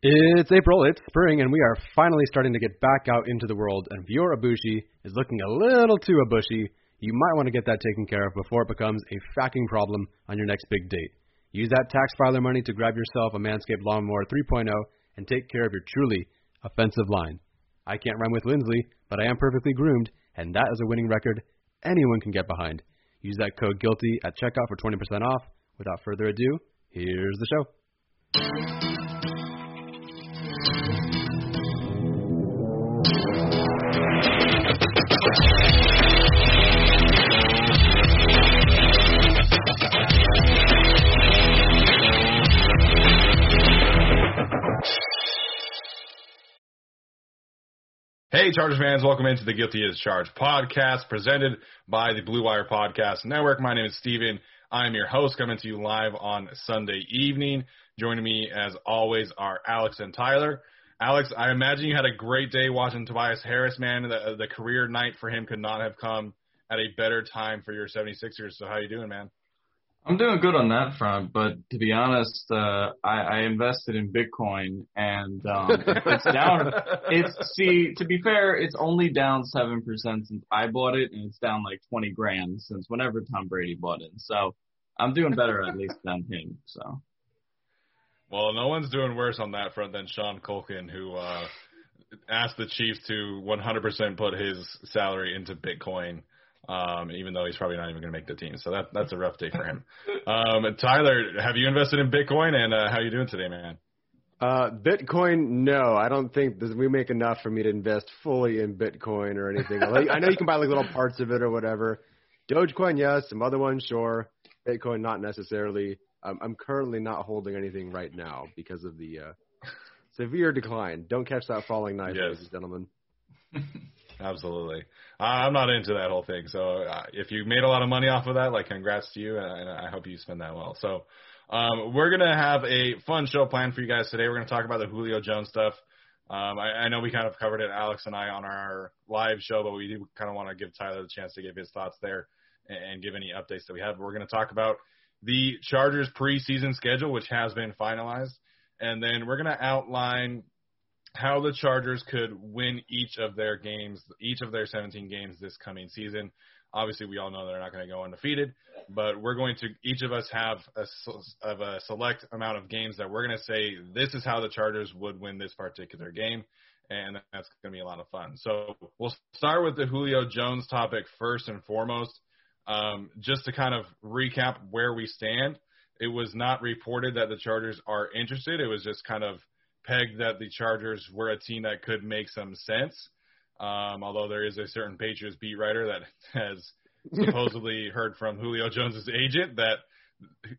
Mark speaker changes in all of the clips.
Speaker 1: It's April, it's spring, and we are finally starting to get back out into the world. And if your Ibushi is looking a little too abushy, you might want to get that taken care of before it becomes a fucking problem on your next big date. Use that tax filer money to grab yourself a Manscaped Lawnmower 3.0 and take care of your truly offensive line. I can't run with Lindsley, but I am perfectly groomed, and that is a winning record anyone can get behind. Use that code GUILTY at checkout for 20% off. Without further ado, here's the show.
Speaker 2: Hey, Chargers fans, welcome into the Guilty as Charged podcast presented by the Blue Wire Podcast Network. My name is Steven. I'm your host coming to you live on Sunday evening. Joining me, as always, are Alex and Tyler. Alex, I imagine you had a great day watching Tobias Harris, man. The, the career night for him could not have come at a better time for your 76ers. So how are you doing, man?
Speaker 3: I'm doing good on that front, but to be honest, uh, I, I invested in Bitcoin and um, it's down. It's see, to be fair, it's only down seven percent since I bought it, and it's down like twenty grand since whenever Tom Brady bought it. So I'm doing better at least than him. So.
Speaker 2: Well, no one's doing worse on that front than Sean Culkin, who uh, asked the Chiefs to 100% put his salary into Bitcoin um, even though he's probably not even going to make the team. So that that's a rough day for him. Um, Tyler, have you invested in Bitcoin, and uh, how are you doing today, man?
Speaker 4: Uh, Bitcoin, no, I don't think we make enough for me to invest fully in Bitcoin or anything. I know you can buy like little parts of it or whatever. Dogecoin, yes. Some other ones, sure. Bitcoin, not necessarily. Um, I'm currently not holding anything right now because of the uh, severe decline. Don't catch that falling knife, yes. ladies and gentlemen.
Speaker 2: Absolutely. Uh, I'm not into that whole thing. So uh, if you made a lot of money off of that, like congrats to you, and I hope you spend that well. So um, we're gonna have a fun show planned for you guys today. We're gonna talk about the Julio Jones stuff. Um, I, I know we kind of covered it, Alex and I, on our live show, but we do kind of want to give Tyler the chance to give his thoughts there and, and give any updates that we have. We're going to talk about the Chargers preseason schedule, which has been finalized, and then we're going to outline how the Chargers could win each of their games, each of their 17 games this coming season. Obviously, we all know they're not going to go undefeated, but we're going to each of us have a, of a select amount of games that we're going to say this is how the Chargers would win this particular game, and that's going to be a lot of fun. So we'll start with the Julio Jones topic first and foremost. Um, just to kind of recap where we stand, it was not reported that the Chargers are interested. It was just kind of pegged that the Chargers were a team that could make some sense. Um, although there is a certain Patriots beat writer that has supposedly heard from Julio Jones's agent that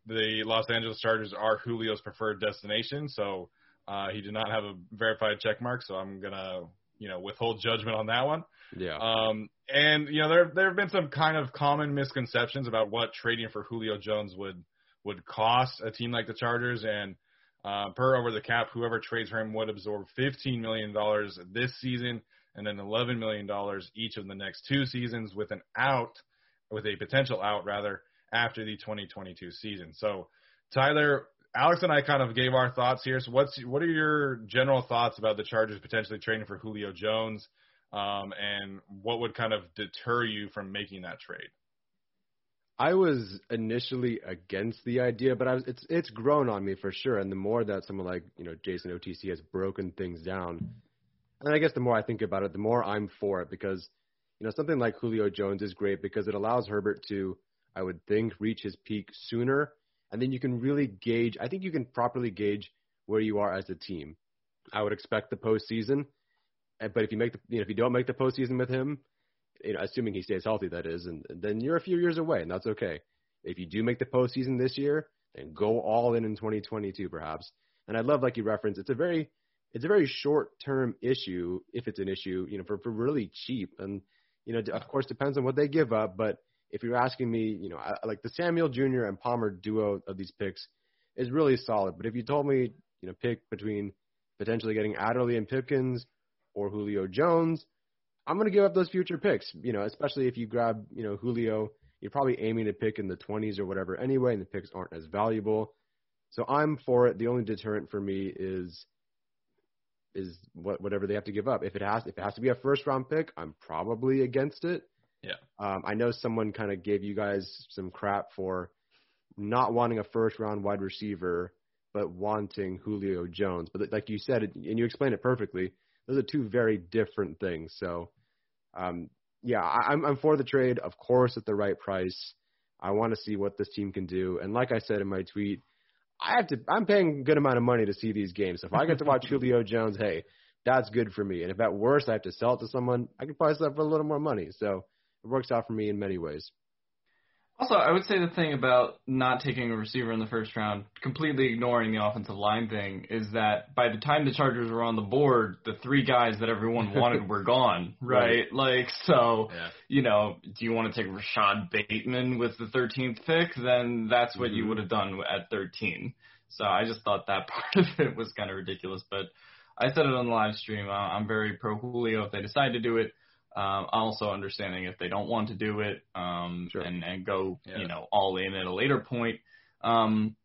Speaker 2: the Los Angeles Chargers are Julio's preferred destination. So uh, he did not have a verified check mark. So I'm gonna you know withhold judgment on that one.
Speaker 4: Yeah.
Speaker 2: Um, and you know there there have been some kind of common misconceptions about what trading for Julio Jones would would cost a team like the Chargers and uh, per over the cap, whoever trades for him would absorb $15 million this season and then $11 million each of the next two seasons with an out, with a potential out rather, after the 2022 season. So, Tyler, Alex and I kind of gave our thoughts here. So, what's what are your general thoughts about the Chargers potentially trading for Julio Jones? Um, and what would kind of deter you from making that trade?
Speaker 4: I was initially against the idea, but I was, it's it's grown on me for sure. And the more that someone like you know Jason OTC has broken things down, and I guess the more I think about it, the more I'm for it because you know something like Julio Jones is great because it allows Herbert to, I would think, reach his peak sooner, and then you can really gauge. I think you can properly gauge where you are as a team. I would expect the postseason, eh, but if you make the you know if you don't make the postseason with him, you know, assuming he stays healthy, that is, and, and then you're a few years away, and that's okay. If you do make the postseason this year, then go all in in 2022, perhaps. And I love, like you referenced, it's a very, it's a very short-term issue, if it's an issue, you know, for, for really cheap. And you know, of course, depends on what they give up. But if you're asking me, you know, I, like the Samuel Jr. and Palmer duo of these picks is really solid. But if you told me, you know, pick between potentially getting Adderley and Pipkins or Julio Jones, I'm going to give up those future picks. You know, especially if you grab, you know, Julio, you're probably aiming to pick in the 20s or whatever anyway, and the picks aren't as valuable. So I'm for it. The only deterrent for me is is what whatever they have to give up. If it has if it has to be a first round pick, I'm probably against it.
Speaker 2: Yeah.
Speaker 4: Um, I know someone kind of gave you guys some crap for not wanting a first round wide receiver, but wanting Julio Jones. But like you said, and you explained it perfectly, those are two very different things. So um, yeah, I, I'm I'm for the trade, of course, at the right price. I want to see what this team can do, and like I said in my tweet, I have to. I'm paying a good amount of money to see these games. So if I get to watch Julio Jones, hey, that's good for me. And if at worst I have to sell it to someone, I can probably sell it for a little more money. So it works out for me in many ways.
Speaker 3: Also, I would say the thing about not taking a receiver in the first round, completely ignoring the offensive line thing, is that by the time the Chargers were on the board, the three guys that everyone wanted were gone, right? right. Like, so, yeah. you know, do you want to take Rashod Bateman with the 13th pick? Then that's what mm-hmm. you would have done at 13. So I just thought that part of it was kind of ridiculous. But I said it on the live stream. I'm very pro Julio if they decide to do it. Um, also understanding if they don't want to do it um, sure. and and go yeah. you know all in at a later point. Um,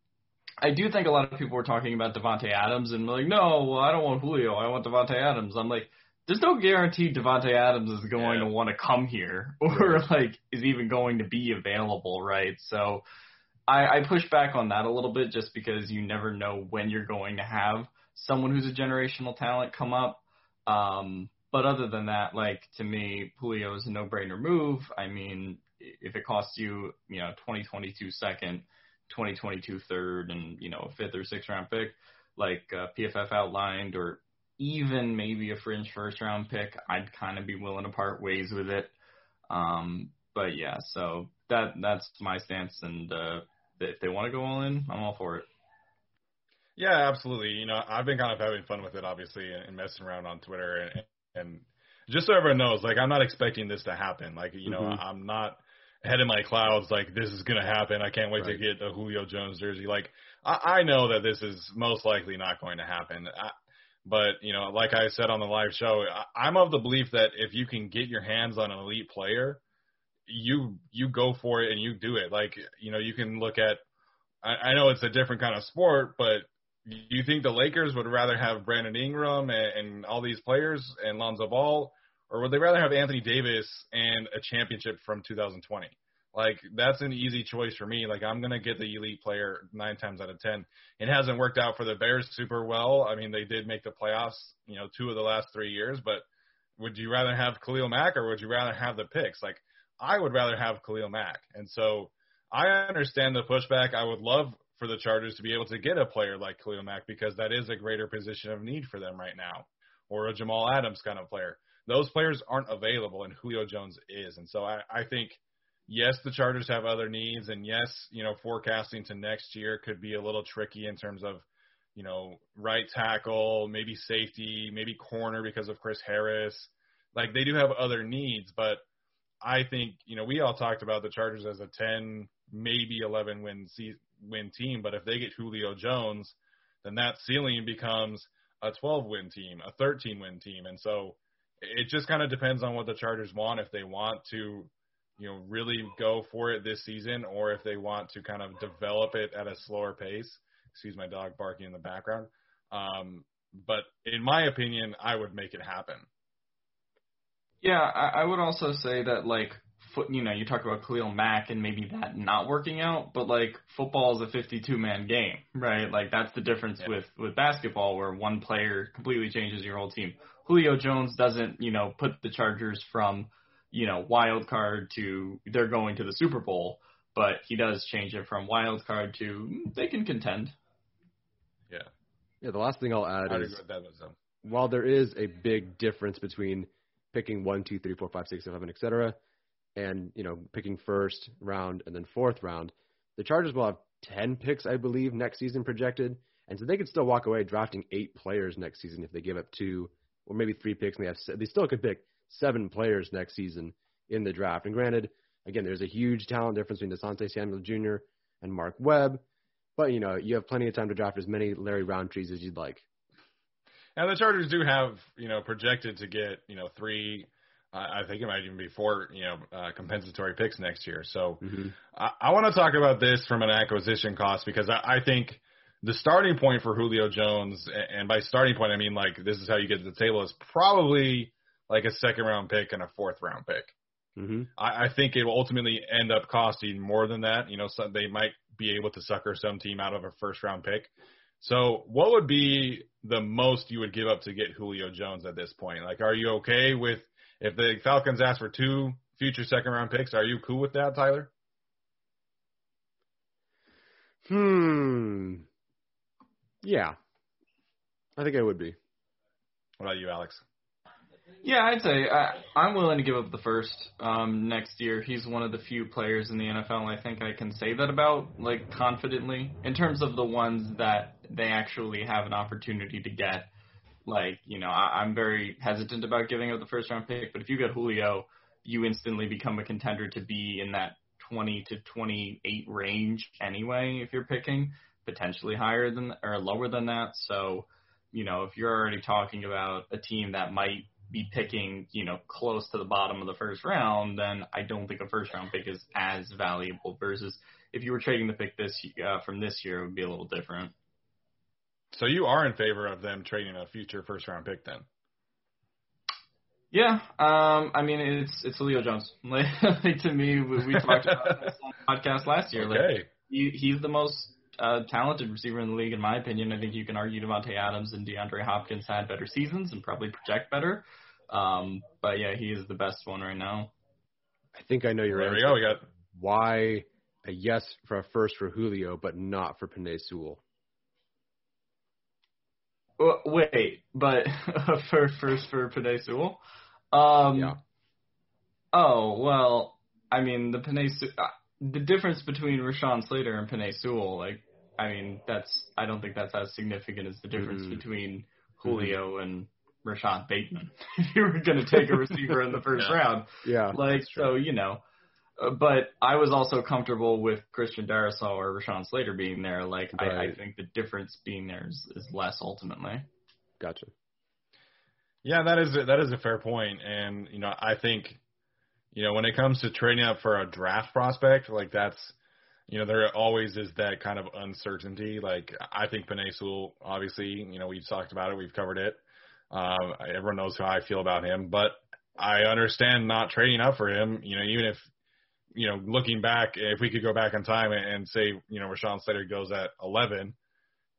Speaker 3: I do think a lot of people were talking about Davante Adams and like, no, well, I don't want Julio, I want Davante Adams. I'm like, there's no guarantee Davante Adams is going yeah. to want to come here or right. like is even going to be available, right? So I, I push back on that a little bit just because you never know when you're going to have someone who's a generational talent come up. Um, but other than that, like to me, Julio is a no-brainer move. I mean, if it costs you, you know, 2022 second, 2022 third, and you know, a fifth or sixth round pick, like uh, PFF outlined, or even maybe a fringe first round pick, I'd kind of be willing to part ways with it. Um, but yeah, so that that's my stance, and uh, if they want to go all in, I'm all for it.
Speaker 2: Yeah, absolutely. You know, I've been kind of having fun with it, obviously, and messing around on Twitter and, and just so everyone knows, like I'm not expecting this to happen. Like you know, mm-hmm. I'm not head in my clouds. Like this is gonna happen. I can't wait right. to get a Julio Jones jersey. Like I, I know that this is most likely not going to happen. I, but you know, like I said on the live show, I, I'm of the belief that if you can get your hands on an elite player, you you go for it and you do it. Like you know, you can look at. I, I know it's a different kind of sport, but you think the Lakers would rather have Brandon Ingram and, and all these players and Lonzo Ball, or would they rather have Anthony Davis and a championship from 2020? Like that's an easy choice for me. Like I'm gonna get the elite player nine times out of ten. It hasn't worked out for the Bears super well. I mean, they did make the playoffs, you know, two of the last three years. But would you rather have Khalil Mack or would you rather have the picks? Like I would rather have Khalil Mack. And so I understand the pushback. I would love for the Chargers to be able to get a player like Khalil Mack because that is a greater position of need for them right now, or a Jamal Adams kind of player. Those players aren't available, and Julio Jones is. And so I, I think, yes, the Chargers have other needs, and yes, you know, forecasting to next year could be a little tricky in terms of, you know, right tackle, maybe safety, maybe corner because of Chris Harris. Like they do have other needs, but I think, you know, we all talked about the Chargers as a 10, maybe 11 win season win team. But if they get Julio Jones, then that ceiling becomes a 12 win team, a 13 win team. And so it just kind of depends on what the Chargers want. If they want to, you know, really go for it this season, or if they want to kind of develop it at a slower pace. Excuse my dog barking in the background. Um, but in my opinion, I would make it happen.
Speaker 3: Yeah, I, I would also say that like foot, you know, you talk about Khalil Mack and maybe that not working out, but like football is a 52 man game, right? Like that's the difference
Speaker 2: Yeah.
Speaker 3: with with basketball where one player completely changes your whole team. Julio Jones doesn't, you know, put the Chargers from, you know, wild card to they're going to the Super Bowl, but he does change it from wild card to they can contend.
Speaker 2: Yeah,
Speaker 4: Yeah, the last thing I'll add
Speaker 2: I'd
Speaker 4: is
Speaker 2: agree with that.
Speaker 4: While there is a big difference between picking one, two, three, four, five, six, seven, et cetera, and you know picking first round and then fourth round, the Chargers will have ten picks, I believe, next season projected, and so they could still walk away drafting eight players next season if they give up two or maybe three picks, and they have they still could pick seven players next season in the draft. And granted, again, there's a huge talent difference between Desante Samuel Jr. and Mark Webb, but you know you have plenty of time to draft as many Larry Rountrees as you'd like.
Speaker 2: Now the Chargers do have, you know, projected to get, you know, three. I I think it might even be four, you know, uh, compensatory picks next year. So
Speaker 4: Mm-hmm.
Speaker 2: I, I want to talk about this from an acquisition cost because I, I think the starting point for Julio Jones, and by starting point I mean like this is how you get to the table, is probably like a second round pick and a fourth round pick.
Speaker 4: Mm-hmm.
Speaker 2: I, I think it will ultimately end up costing more than that. You know, so they might be able to sucker some team out of a first round pick. So, what would be the most you would give up to get Julio Jones at this point? Like, are you okay with if the Falcons ask for two future second round picks? Are you cool with that, Tyler?
Speaker 4: Hmm. Yeah. I think I would be.
Speaker 2: What about you, Alex?
Speaker 3: Yeah, I'd say I, I'm willing to give up the first um, next year. He's one of the few players in the NFL I think I can say that about, like confidently, in terms of the ones that they actually have an opportunity to get. Like, you know, I, I'm very hesitant about giving up the first round pick, but if you get Julio, you instantly become a contender to be in that 20 to 28 range anyway. If you're picking potentially higher than or lower than that, so you know, if you're already talking about a team that might be picking, you know, close to the bottom of the first round, then I don't think a first round pick is as valuable versus if you were trading the pick this uh, from this year, it would be a little different.
Speaker 2: So you are in favor of them trading a future first round pick then?
Speaker 3: Yeah, um, I mean it's it's Leo Jones. Like, like to me, we, we talked about this on the podcast last year. Like
Speaker 2: Okay.
Speaker 3: he, he's the most uh, talented receiver in the league, in my opinion. I think you can argue Davante Adams and DeAndre Hopkins had better seasons and probably project better. Um, but yeah, he is the best one right now.
Speaker 4: I think I know your
Speaker 2: There we go. We got
Speaker 4: Why a yes for a first for Julio, but not for Penei Sewell?
Speaker 3: Wait, but for first for Penei Sewell? Um,
Speaker 4: Yeah.
Speaker 3: Oh well, I mean the Penei uh, the difference between Rashawn Slater and Penei Sewell, like I mean that's I don't think that's as significant as the difference
Speaker 4: Mhm.
Speaker 3: between Julio and Rashod Bateman. if you were going to take a receiver in the first
Speaker 2: Yeah.
Speaker 3: round,
Speaker 4: Yeah.
Speaker 3: like so you know. Uh, but I was also comfortable with Christian Darrisaw or Rashawn Slater being there. Like I, I think the difference being there is, is less ultimately.
Speaker 4: Gotcha.
Speaker 2: Yeah, that is a, that is a fair point. point, and you know I think, you know, when it comes to trading up for a draft prospect, like that's, you know, there always is that kind of uncertainty. Like I think Penei Sewell, obviously, you know, we've talked about it, we've covered it. Um, everyone knows how I feel about him, but I understand not trading up for him. You know, even if, you know, looking back, if we could go back in time and, and say, you know, Rashawn Slater goes at 11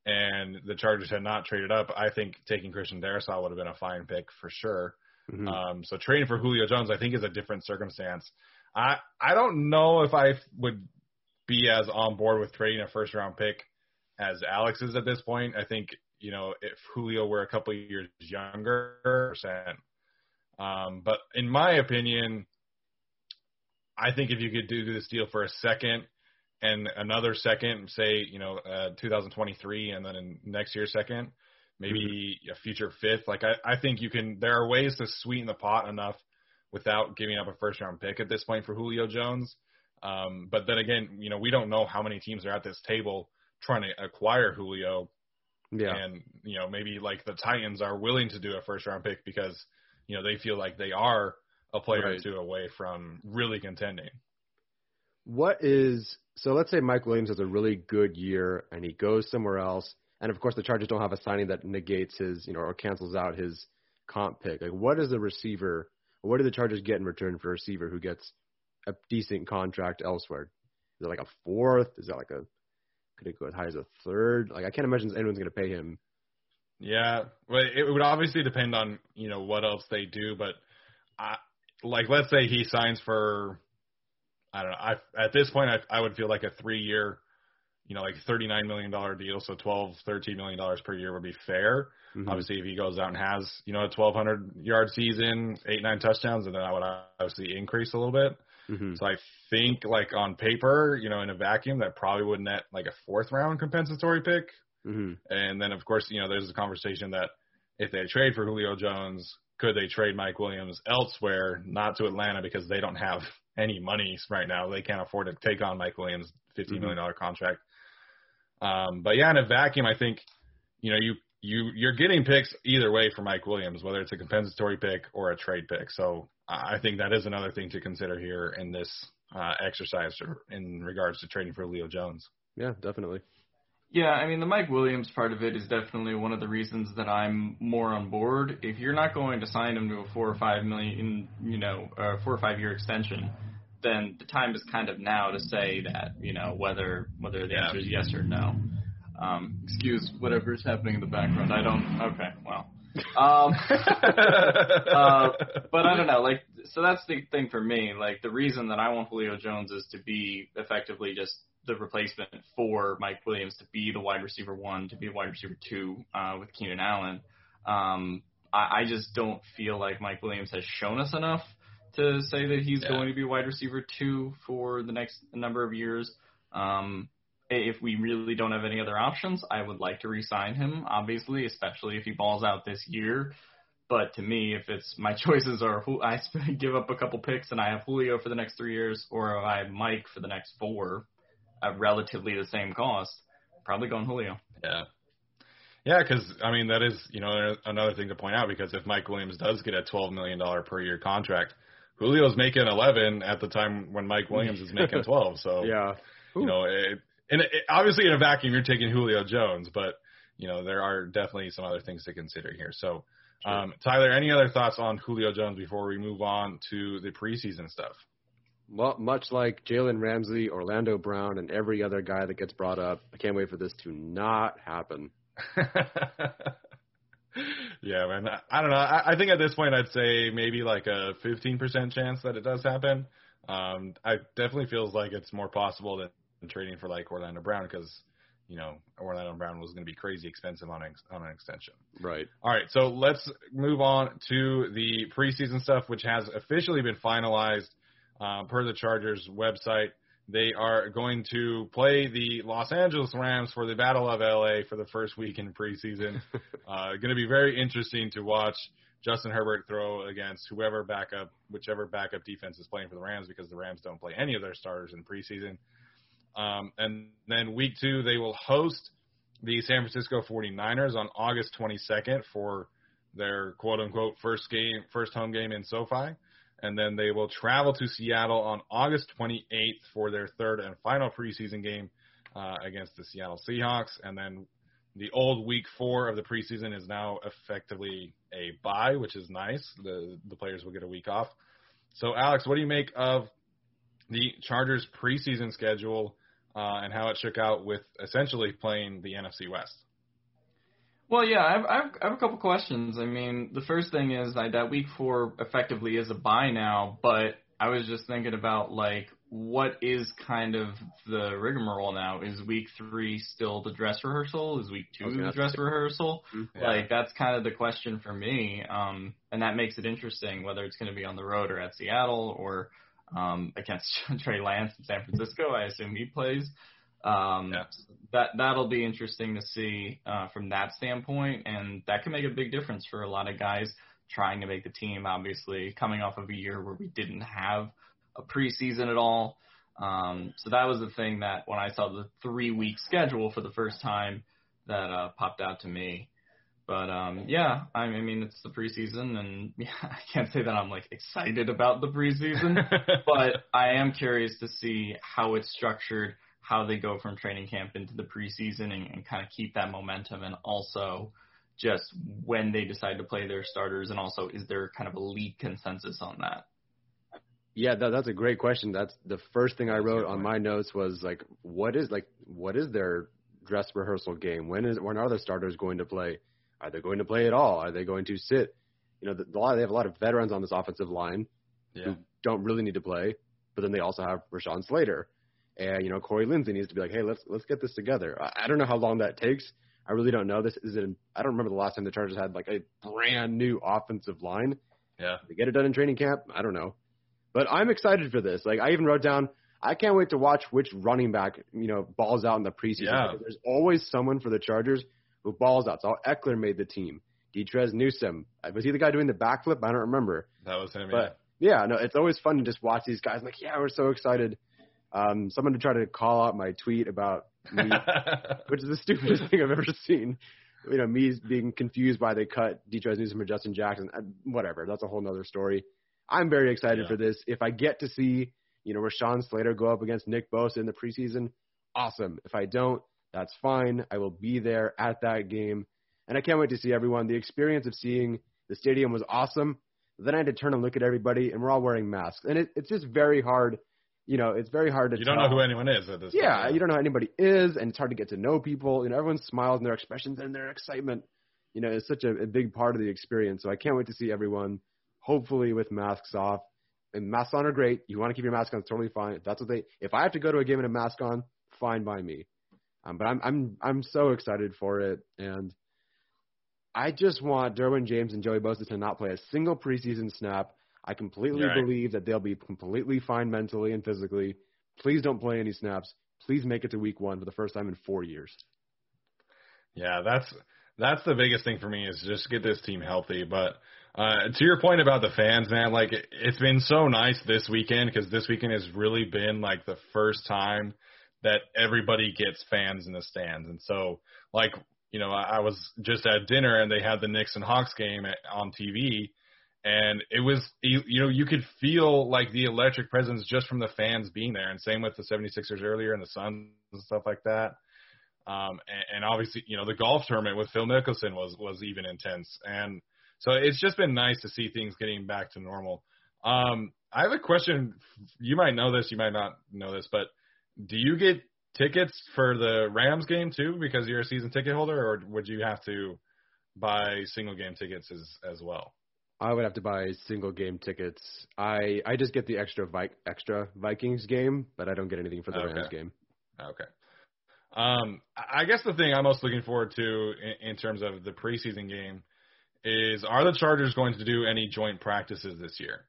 Speaker 2: and the Chargers had not traded up, I think taking Christian Darrisaw would have been a fine pick for sure.
Speaker 4: Mhm.
Speaker 2: Um, so trading for Julio Jones, I think, is a different circumstance. I I don't know if I would be as on board with trading a first round pick as Alex is at this point. I think you know if Julio were a couple of years younger, percent. Um, but in my opinion, I think if you could do this deal for a second and another second, say you know uh, 2023, and then in next year's second, maybe a future fifth. Like I, I think you can. There are ways to sweeten the pot enough without giving up a first round pick at this point for Julio Jones. Um, but then again, you know, we don't know how many teams are at this table trying to acquire Julio,
Speaker 4: Yeah.
Speaker 2: and you know, maybe like the Titans are willing to do a first round pick because you know they feel like they are a player or two away from really contending.
Speaker 4: What is so? Let's say Mike Williams has a really good year and he goes somewhere else, and of course the Chargers don't have a signing that negates his, you know, or cancels out his comp pick. Like, what is the receiver? what do the Chargers get in return for a receiver who gets a decent contract elsewhere? Is it like a fourth? Is that like a could it go as high as a third? Like I can't imagine anyone's going to pay him.
Speaker 2: Yeah, well, it would obviously depend on you know what else they do, but I, like let's say he signs for I don't know. I at this point I I would feel like a three year, you know, like thirty nine million dollar deal, so twelve thirteen million dollars per year would be fair.
Speaker 4: Mhm.
Speaker 2: Obviously, if he goes out and has you know a twelve hundred yard season, eight nine touchdowns, and then I would obviously increase a little bit.
Speaker 4: Mhm.
Speaker 2: So I think like on paper, you know, in a vacuum, that probably would net like a fourth round compensatory pick.
Speaker 4: Mhm.
Speaker 2: And then of course, you know, there's a conversation that if they trade for Julio Jones, could they trade Mike Williams elsewhere, not to Atlanta because they don't have any money right now. They can't afford to take on Mike Williams' fifteen million dollar contract. Um, but yeah, in a vacuum, I think, you know, you you you're getting picks either way for Mike Williams, whether it's a compensatory pick or a trade pick. So I think that is another thing to consider here in this uh, exercise in regards to trading for Leo Jones.
Speaker 4: Yeah, definitely.
Speaker 3: Yeah, I mean the Mike Williams part of it is definitely one of the reasons that I'm more on board. If you're not going to sign him to a four or five million, you know, uh, four or five year extension, then the time is kind of now to say that, you know, whether whether the
Speaker 2: Yeah.
Speaker 3: answer is yes or no. Um, excuse whatever is happening in the background. I don't. Okay, well. Um, uh, but I don't know. Like, so that's the thing for me. Like, the reason that I want Julio Jones is to be effectively just the replacement for Mike Williams to be the wide receiver one, to be wide receiver two uh, with Keenan Allen. Um, I, I just don't feel like Mike Williams has shown us enough to say that he's
Speaker 2: Yeah.
Speaker 3: going to be wide receiver two for the next number of years. Um, if we really don't have any other options, I would like to re-sign him, obviously, especially if he balls out this year. But to me, if it's my choices are who I give up a couple picks and I have Julio for the next three years, or I have Mike for the next four, at relatively the same cost, probably going Julio.
Speaker 2: Yeah. Yeah, because I mean that is you know another thing to point out because if Mike Williams does get a twelve million dollar per year contract, Julio's making eleven at the time when Mike Williams is making twelve. So
Speaker 4: Yeah.
Speaker 2: you know, it, and it, obviously in a vacuum you're taking Julio Jones, but you know there are definitely some other things to consider here. So, um, Tyler, any other thoughts on Julio Jones before we move on to the preseason stuff?
Speaker 4: Well, much like Jalen Ramsey, Orlando Brown, and every other guy that gets brought up, I can't wait for this to not happen.
Speaker 2: yeah, man. I, I don't know. I, I think at this point I'd say maybe like a 15% chance that it does happen. Um, I definitely feels like it's more possible than trading for like Orlando Brown because you know Orlando Brown was going to be crazy expensive on ex- on an extension.
Speaker 4: Right.
Speaker 2: All right, so let's move on to the preseason stuff, which has officially been finalized um, per the Chargers website. They are going to play the Los Angeles Rams for the Battle of LA for the first week in preseason. uh, going to be very interesting to watch Justin Herbert throw against whoever backup, whichever backup defense is playing for the Rams, because the Rams don't play any of their starters in preseason. Um, and then week two, they will host the San Francisco 49ers on August 22nd for their quote unquote first game, first home game in SoFi. And then they will travel to Seattle on August 28th for their third and final preseason game uh, against the Seattle Seahawks. And then the old week four of the preseason is now effectively a bye, which is nice. The the players will get a week off. So, Alex, what do you make of the Chargers preseason schedule uh, and how it shook out with essentially playing the NFC West?
Speaker 3: Well, yeah, I've, I've, I have a couple questions. I mean, the first thing is I, that week four effectively is a bye now, but I was just thinking about like what is kind of the rigmarole now? Is week three still the dress rehearsal? Is week two
Speaker 4: gonna
Speaker 3: the dress rehearsal?
Speaker 2: Yeah.
Speaker 3: Like that's kind of the question for me, um, and that makes it interesting whether it's going to be on the road or at Seattle or um, against Trey Lance in San Francisco. I assume he plays. Um,
Speaker 2: Yeah.
Speaker 3: That that'll be interesting to see uh, from that standpoint, and that can make a big difference for a lot of guys trying to make the team. Obviously, coming off of a year where we didn't have a preseason at all. Um, so that was the thing that when I saw the three week schedule for the first time, that uh, popped out to me. But um, yeah, I I mean it's the preseason, and yeah, I can't say that I'm like excited about the preseason, but I am curious to see how it's structured, how they go from training camp into the preseason, and, and kind of keep that momentum, and also just when they decide to play their starters, and also is there kind of a league consensus on that?
Speaker 4: Yeah, that, that's a great question. That's the first thing I wrote on my notes was like, what is like, what is their dress rehearsal game? When is when are the starters going to play? Are they going to play at all? Are they going to sit? You know, the, the, they have a lot of veterans on this offensive line
Speaker 2: Yeah.
Speaker 4: who don't really need to play, but then they also have Rashawn Slater, and you know Corey Linsley needs to be like, hey, let's let's get this together. I, I don't know how long that takes. I really don't know. This is it. I don't remember the last time the Chargers had like a brand new offensive line.
Speaker 2: Yeah.
Speaker 4: They get it done in training camp. I don't know, but I'm excited for this. Like I even wrote down, I can't wait to watch which running back you know balls out in the preseason.
Speaker 2: Yeah.
Speaker 4: There's always someone for the Chargers who balls out. So Ekeler made the team. Detrez Newsome Uh, was he the guy doing the backflip? I don't remember.
Speaker 2: That was him.
Speaker 4: But yeah, no, it's always fun to just watch these guys. I'm like, yeah, we're so excited. Um, someone to try to call out my tweet about me, which is the stupidest thing I've ever seen. You know, me being confused why they cut Detrez Newsome or Justin Jackson. Uh, Whatever, that's a whole nother story. I'm very excited
Speaker 2: Yeah.
Speaker 4: for this. If I get to see, you know, Rashawn Slater go up against Nick Bosa in the preseason, awesome. If I don't, that's fine. I will be there at that game, and I can't wait to see everyone. The experience of seeing the stadium was awesome. Then I had to turn and look at everybody, and we're all wearing masks, and it, it's just very hard. You know, it's very hard to.
Speaker 2: you don't
Speaker 4: tell.
Speaker 2: know who anyone is at this
Speaker 4: Yeah,
Speaker 2: point.
Speaker 4: you don't know who anybody is, and it's hard to get to know people. You know, everyone's smiles and their expressions and their excitement. You know, is such a, a big part of the experience. So I can't wait to see everyone, hopefully with masks off. And masks on are great. You want to keep your mask on, it's totally fine. If that's what they. If I have to go to a game in a mask on, fine by me. Um, but I'm I'm I'm so excited for it, and I just want Derwin James and Joey Bosa to not play a single preseason snap. I completely
Speaker 2: right.
Speaker 4: believe that they'll be completely fine mentally and physically. Please don't play any snaps. Please make it to week one for the first time in four years.
Speaker 2: Yeah, that's that's the biggest thing for me is just get this team healthy. But uh, to your point about the fans, man, like it, it's been so nice this weekend because this weekend has really been like the first time that everybody gets fans in the stands, and so like you know I, I was just at dinner and they had the Knicks and Hawks game at, on TV. And it was, you, know, you could feel like the electric presence just from the fans being there. And same with the 76ers earlier and the Suns and stuff like that. Um, and, and obviously, you know, the golf tournament with Phil Mickelson was was even intense, and so it's just been nice to see things getting back to normal. Um, I have a question. You might know this, you might not know this, but do you get tickets for the Rams game too because you're a season ticket holder, or would you have to buy single game tickets as as well?
Speaker 4: I would have to buy single game tickets. I I just get the extra Vi- extra Vikings game, but I don't get anything for the
Speaker 2: Okay.
Speaker 4: Rams game.
Speaker 2: Okay. Um, I guess the thing I'm most looking forward to in, in terms of the preseason game is are the Chargers going to do any joint practices this year?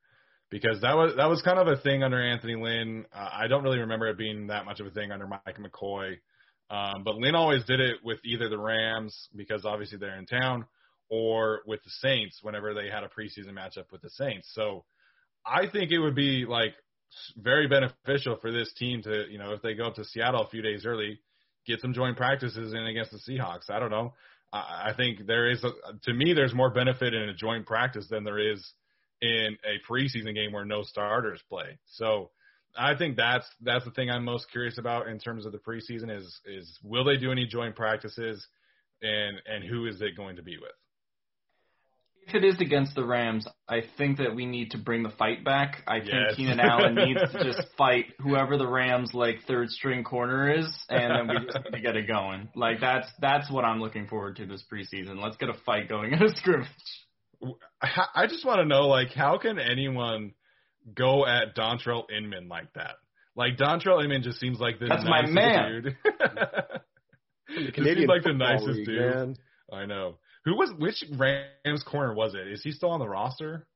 Speaker 2: Because that was that was kind of a thing under Anthony Lynn. Uh, I don't really remember it being that much of a thing under Mike McCoy. Um, but Lynn always did it with either the Rams because obviously they're in town, or with the Saints whenever they had a preseason matchup with the Saints. So I think it would be like very beneficial for this team to, you know, if they go up to Seattle a few days early, get some joint practices in against the Seahawks. I don't know. I think there is, a, to me, there's more benefit in a joint practice than there is in a preseason game where no starters play. So I think that's that's the thing I'm most curious about in terms of the preseason is is will they do any joint practices and and who is it going to be with?
Speaker 3: If it is against the Rams, I think that we need to bring the fight back. I think
Speaker 2: Yes.
Speaker 3: Keenan Allen needs to just fight whoever the Rams like third string corner is, and then we just need to get it going. Like that's that's what I'm looking forward to this preseason. Let's get a fight going in a scrimmage.
Speaker 2: I I just want to know, like, how can anyone go at Dontrelle Inman like that? Like, Dontrelle Inman just seems like the
Speaker 3: That's my man.
Speaker 2: dude.
Speaker 4: The Canadian
Speaker 2: seems like the nicest
Speaker 4: League,
Speaker 2: dude.
Speaker 4: man.
Speaker 2: I know. Who was which Rams corner was it? Is he still on the roster?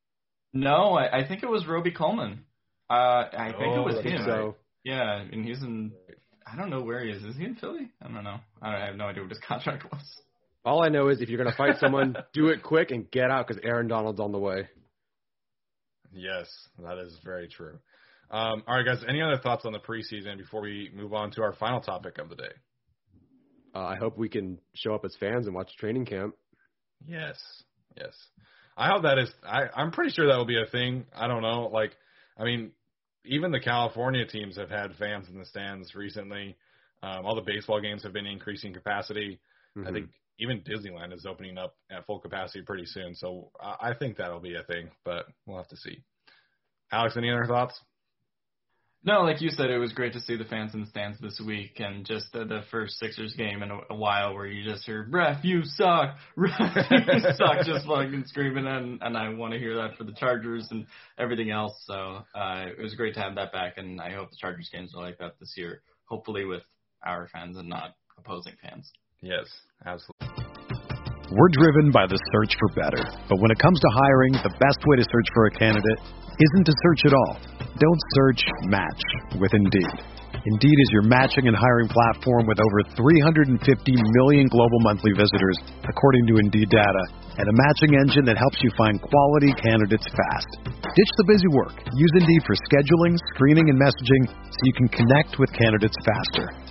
Speaker 3: No, I, I think it was Robey-Coleman. Uh, I think
Speaker 2: Oh,
Speaker 3: it was him.
Speaker 4: So
Speaker 3: Yeah, and he's in. I don't know where he is. Is he in Philly? I don't know. I, I have no idea what his contract was.
Speaker 4: all I know is if you're gonna fight someone, do it quick and get out because Aaron Donald's on the way.
Speaker 2: Yes, that is very true. Um, all right, guys. Any other thoughts on the preseason before we move on to our final topic of the day?
Speaker 4: Uh, I hope we can show up as fans and watch training camp.
Speaker 2: Yes, yes. I hope that is. I, I'm pretty sure that will be a thing. I don't know. Like, I mean, even the California teams have had fans in the stands recently. Um, all the baseball games have been increasing capacity. I
Speaker 4: Mhm.
Speaker 2: think even Disneyland is opening up at full capacity pretty soon. So I, I think that'll be a thing, but we'll have to see. Alex, any other thoughts?
Speaker 3: No, like you said, it was great to see the fans in the stands this week, and just the, the first Sixers game in a, a while where you just hear "Ref, you suck, ref, you suck," just fucking screaming, and and I want to hear that for the Chargers and everything else. So uh, it was great to have that back, and I hope the Chargers games are like that this year. Hopefully with our fans and not opposing fans.
Speaker 2: Yes, absolutely.
Speaker 5: We're driven by the search for better, but when it comes to hiring, the best way to search for a candidate isn't to search at all. Don't search, match with Indeed. Indeed is your matching and hiring platform with over 350 million global monthly visitors, according to Indeed data, and a matching engine that helps you find quality candidates fast. Ditch the busy work. Use Indeed for scheduling, screening, and messaging so you can connect with candidates faster.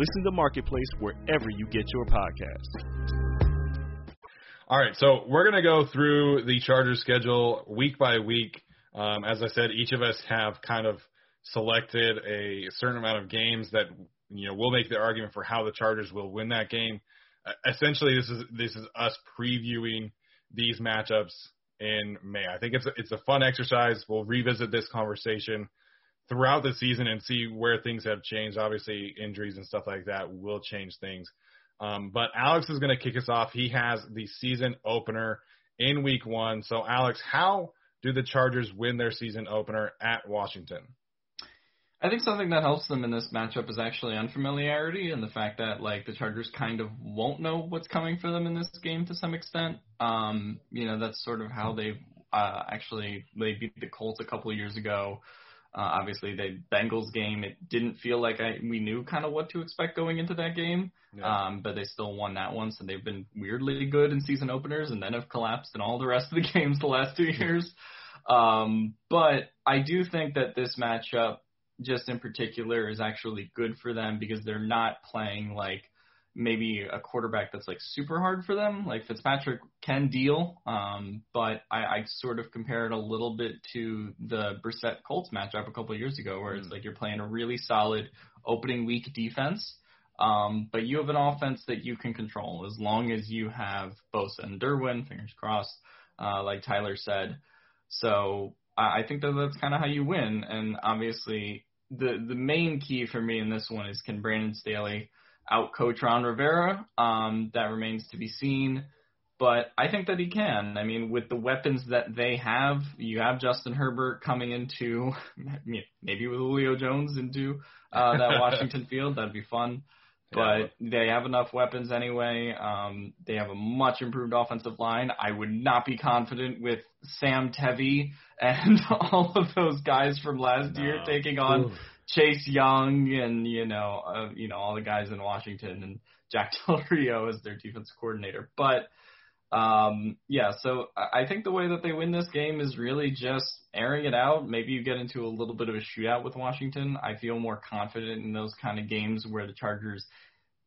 Speaker 6: Listen to Marketplace wherever you get your podcasts.
Speaker 2: All right, so we're going to go through the Chargers schedule week by week. Um, as I said, each of us have kind of selected a certain amount of games that you know we'll make the argument for how the Chargers will win that game. Uh, essentially, this is this is us previewing these matchups in May. I think it's a, it's a fun exercise. We'll revisit this conversation throughout the season and see where things have changed. Obviously, injuries and stuff like that will change things. Um, but Alex is going to kick us off. He has the season opener in week one. So, Alex, how do the Chargers win their season opener at Washington?
Speaker 3: I think something that helps them in this matchup is actually unfamiliarity and the fact that like the Chargers kind of won't know what's coming for them in this game to some extent. Um, you know, that's sort of how they uh, actually they beat the Colts a couple of years ago. Uh, obviously, the Bengals game, it didn't feel like I we knew kind of what to expect going into that game, yeah. um, but they still won that one. So they've been weirdly good in season openers, and then have collapsed in all the rest of the games the last two years. Um, but I do think that this matchup, just in particular, is actually good for them because they're not playing like maybe a quarterback that's like super hard for them. Like Fitzpatrick can deal, um, but I, I sort of compare it a little bit to the Brissett Colts matchup a couple of years ago, where mm. it's like you're playing a really solid opening week defense, um, but you have an offense that you can control as long as you have Bosa and Derwin, fingers crossed, uh, like Tyler said. So I, I think that that's kind of how you win, and obviously the the main key for me in this one is can Brandon Staley out coach Ron Rivera. Um, that remains to be seen. But I think that he can. I mean, with the weapons that they have, you have Justin Herbert coming into, maybe with Julio Jones into uh, that Washington field. That'd be fun. But they have enough weapons anyway. Um, they have a much improved offensive line. I would not be confident with Sam Tevi and all of those guys from last no. year taking on Ooh. Chase Young and you know uh, you know all the guys in Washington and Jack Del Rio as their defense coordinator. But um, yeah, so I think the way that they win this game is really just airing it out. Maybe you get into a little bit of a shootout with Washington. I feel more confident in those kind of games where the Chargers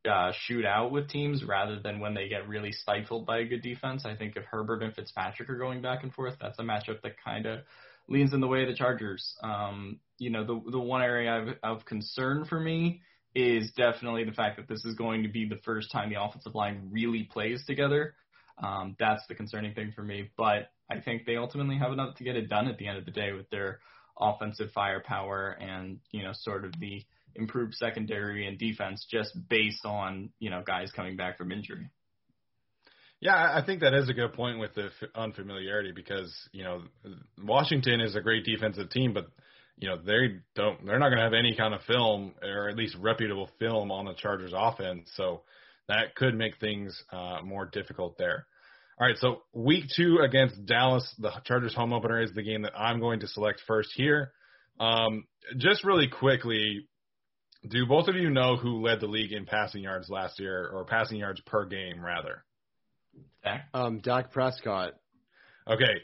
Speaker 3: uh, shoot out with teams rather than when they get really stifled by a good defense. I think if Herbert and Fitzpatrick are going back and forth, that's a matchup that kind of leans in the way of the Chargers. Um, you know, the the one area of, of concern for me is definitely the fact that this is going to be the first time the offensive line really plays together. Um, that's the concerning thing for me. But I think they ultimately have enough to get it done at the end of the day with their offensive firepower and you know sort of the improved secondary and defense just based on you know guys coming back from injury.
Speaker 2: Yeah, I think that is a good point with the unfamiliarity because you know Washington is a great defensive team, but you know they don't they're not going to have any kind of film or at least reputable film on the Chargers offense, so that could make things uh, more difficult there. All right, so week two against Dallas, the Chargers home opener is the game that I'm going to select first here. Um, just really quickly, do both of you know who led the league in passing yards last year, or passing yards per game, rather?
Speaker 3: Dak?
Speaker 4: Um, Dak Prescott.
Speaker 2: Okay.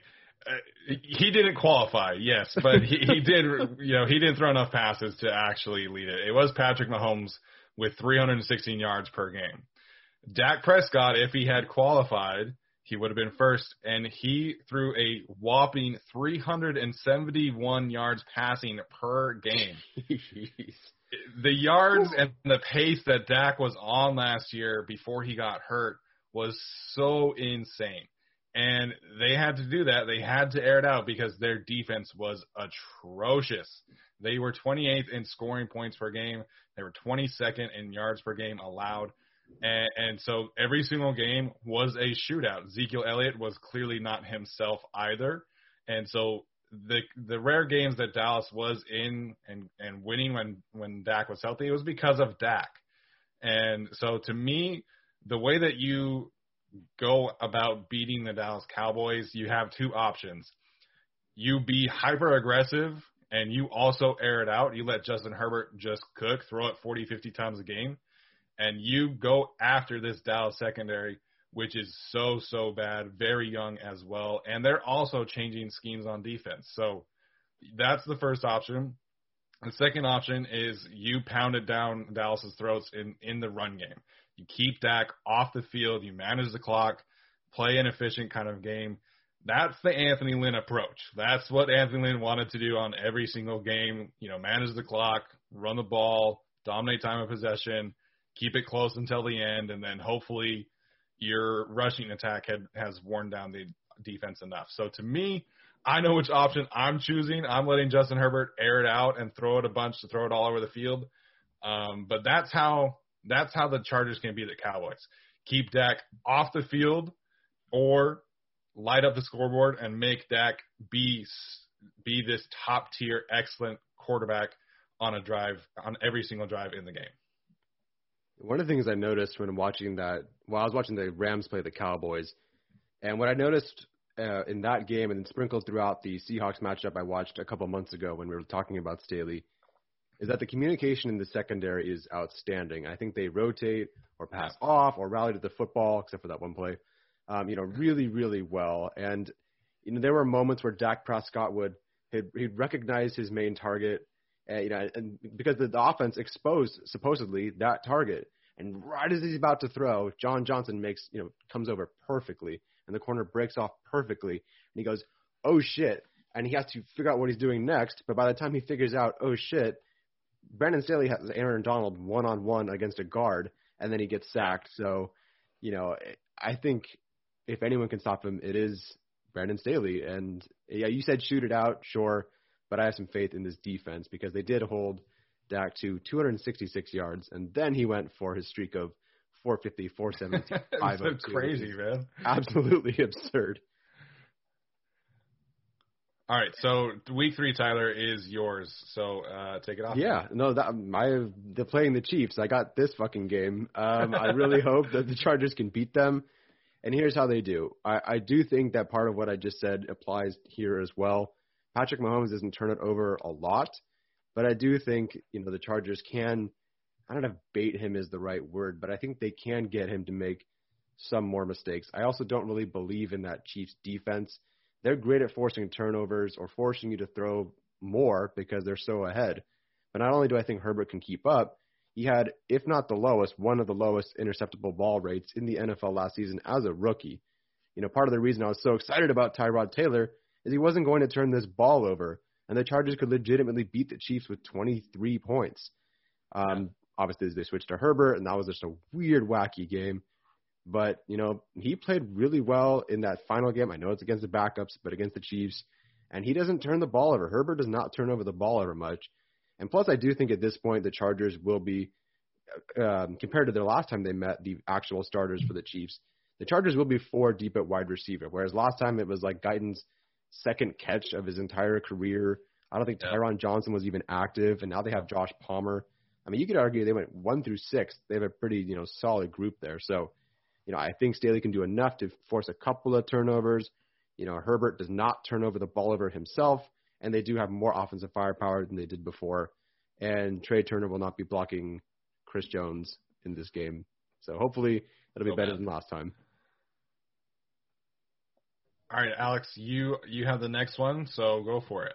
Speaker 2: Uh, he didn't qualify, yes, but he, he did. You know, he didn't throw enough passes to actually lead it. It was Patrick Mahomes with 316 yards per game. Dak Prescott, if he had qualified, he would have been first, and he threw a whopping 371 yards passing per game. the yards and the pace that Dak was on last year before he got hurt was so insane. And they had to do that. They had to air it out because their defense was atrocious. They were 28th in scoring points per game. They were 22nd in yards per game allowed. And, and so every single game was a shootout. Ezekiel Elliott was clearly not himself either. And so the the rare games that Dallas was in and and winning when when Dak was healthy, it was because of Dak. And so to me, the way that you go about beating the Dallas Cowboys, you have two options. You be hyper aggressive and you also air it out. You let Justin Herbert just cook, throw it 40, 50 times a game and you go after this Dallas secondary, which is so so bad, very young as well, and they're also changing schemes on defense. So that's the first option. The second option is you pound it down Dallas's throats in in the run game. You keep Dak off the field, you manage the clock, play an efficient kind of game. That's the Anthony Lynn approach. That's what Anthony Lynn wanted to do on every single game. You know, manage the clock, run the ball, dominate time of possession, keep it close until the end, and then hopefully your rushing attack had, has worn down the defense enough. So to me, I know which option I'm choosing. I'm letting Justin Herbert air it out and throw it a bunch to throw it all over the field. Um, but that's how that's how the Chargers can beat the Cowboys. Keep Dak off the field, or light up the scoreboard and make Dak be be this top tier excellent quarterback on a drive on every single drive in the game.
Speaker 4: One of the things I noticed when watching that, while I was watching the Rams play the Cowboys, and what I noticed uh, in that game and then sprinkled throughout the Seahawks matchup I watched a couple months ago when we were talking about Staley, is that the communication in the secondary is outstanding. I think they rotate or pass off or rally to the football, except for that one play, um, you know, really, really well. And you know, there were moments where Dak Prescott would he'd, he'd recognize his main target and, you know, and because the, the offense exposed supposedly that target, and right as he's about to throw, John Johnson makes you know comes over perfectly, and the corner breaks off perfectly, and he goes, "Oh shit!" and he has to figure out what he's doing next. But by the time he figures out, "Oh shit," Brandon Staley has Aaron Donald one on one against a guard, and then he gets sacked. So, you know, I think if anyone can stop him, it is Brandon Staley. And yeah, you said shoot it out, sure but I have some faith in this defense because they did hold Dak to 266 yards, and then he went for his streak of 450, 470,
Speaker 2: That's crazy, man.
Speaker 4: Absolutely absurd.
Speaker 2: All right, so week three, Tyler, is yours. So uh, take it off.
Speaker 4: Yeah, no, that I they're playing the Chiefs. I got this fucking game. Um, I really hope that the Chargers can beat them. And here's how they do. I, I do think that part of what I just said applies here as well. Patrick Mahomes doesn't turn it over a lot, but I do think you know the Chargers can. I don't know if bait him is the right word, but I think they can get him to make some more mistakes. I also don't really believe in that Chiefs defense. They're great at forcing turnovers or forcing you to throw more because they're so ahead. But not only do I think Herbert can keep up, he had, if not the lowest, one of the lowest interceptable ball rates in the NFL last season as a rookie. You know, part of the reason I was so excited about Tyrod Taylor is he wasn't going to turn this ball over, and the Chargers could legitimately beat the Chiefs with 23 points. Um, obviously, they switched to Herbert, and that was just a weird, wacky game. But, you know, he played really well in that final game. I know it's against the backups, but against the Chiefs. And he doesn't turn the ball over. Herbert does not turn over the ball over much. And plus, I do think at this point the Chargers will be, um, compared to the last time they met the actual starters for the Chiefs, the Chargers will be four deep at wide receiver. Whereas last time it was like Guyton's second catch of his entire career. I don't think Tyron Johnson was even active, and now they have Josh Palmer. I mean, you could argue they went one through six. They have a pretty, you know, solid group there. So, you know, I think Staley can do enough to force a couple of turnovers. You know, Herbert does not turn over the ball over himself, and they do have more offensive firepower than they did before. And Trai Turner will not be blocking Chris Jones in this game. So hopefully it'll be
Speaker 2: So
Speaker 4: better
Speaker 2: bad.
Speaker 4: than last time.
Speaker 2: All right, Alex, you you have the next one, so go for it.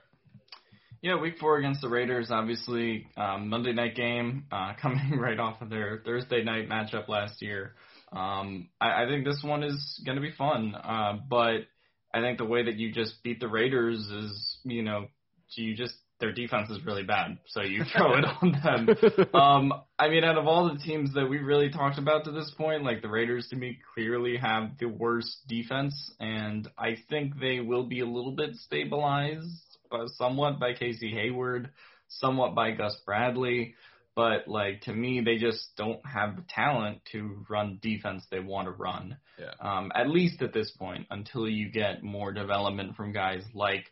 Speaker 3: Yeah, week four against the Raiders, obviously um, Monday night game, uh, coming right off of their Thursday night matchup last year. Um, I, I think this one is going to be fun, uh, but I think the way that you just beat the Raiders is, you know, you just their defense is really bad, so you throw it on them. Um, I mean, out of all the teams that we've really talked about to this point, like the Raiders to me clearly have the worst defense, and I think they will be a little bit stabilized, somewhat by Casey Hayward, somewhat by Gus Bradley. But like to me, they just don't have the talent to run defense they want to run.
Speaker 2: Yeah.
Speaker 3: Um, at least at this point, until you get more development from guys like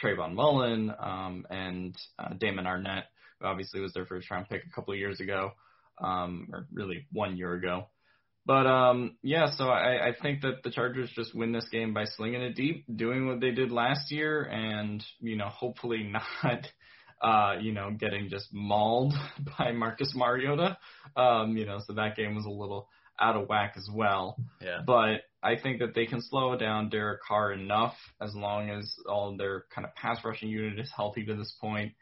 Speaker 3: Trayvon Mullen um, and uh, Damon Arnette, who obviously was their first round pick a couple of years ago, um, or really one year ago. But um, yeah, so I, I think that the Chargers just win this game by slinging it deep, doing what they did last year, and you know hopefully not, uh, you know, getting just mauled by Marcus Mariota. Um, you know, so that game was a little out of whack as well.
Speaker 2: Yeah.
Speaker 3: But I think that they can slow down Derek Carr enough as long as all their kind of pass rushing unit is healthy to this point.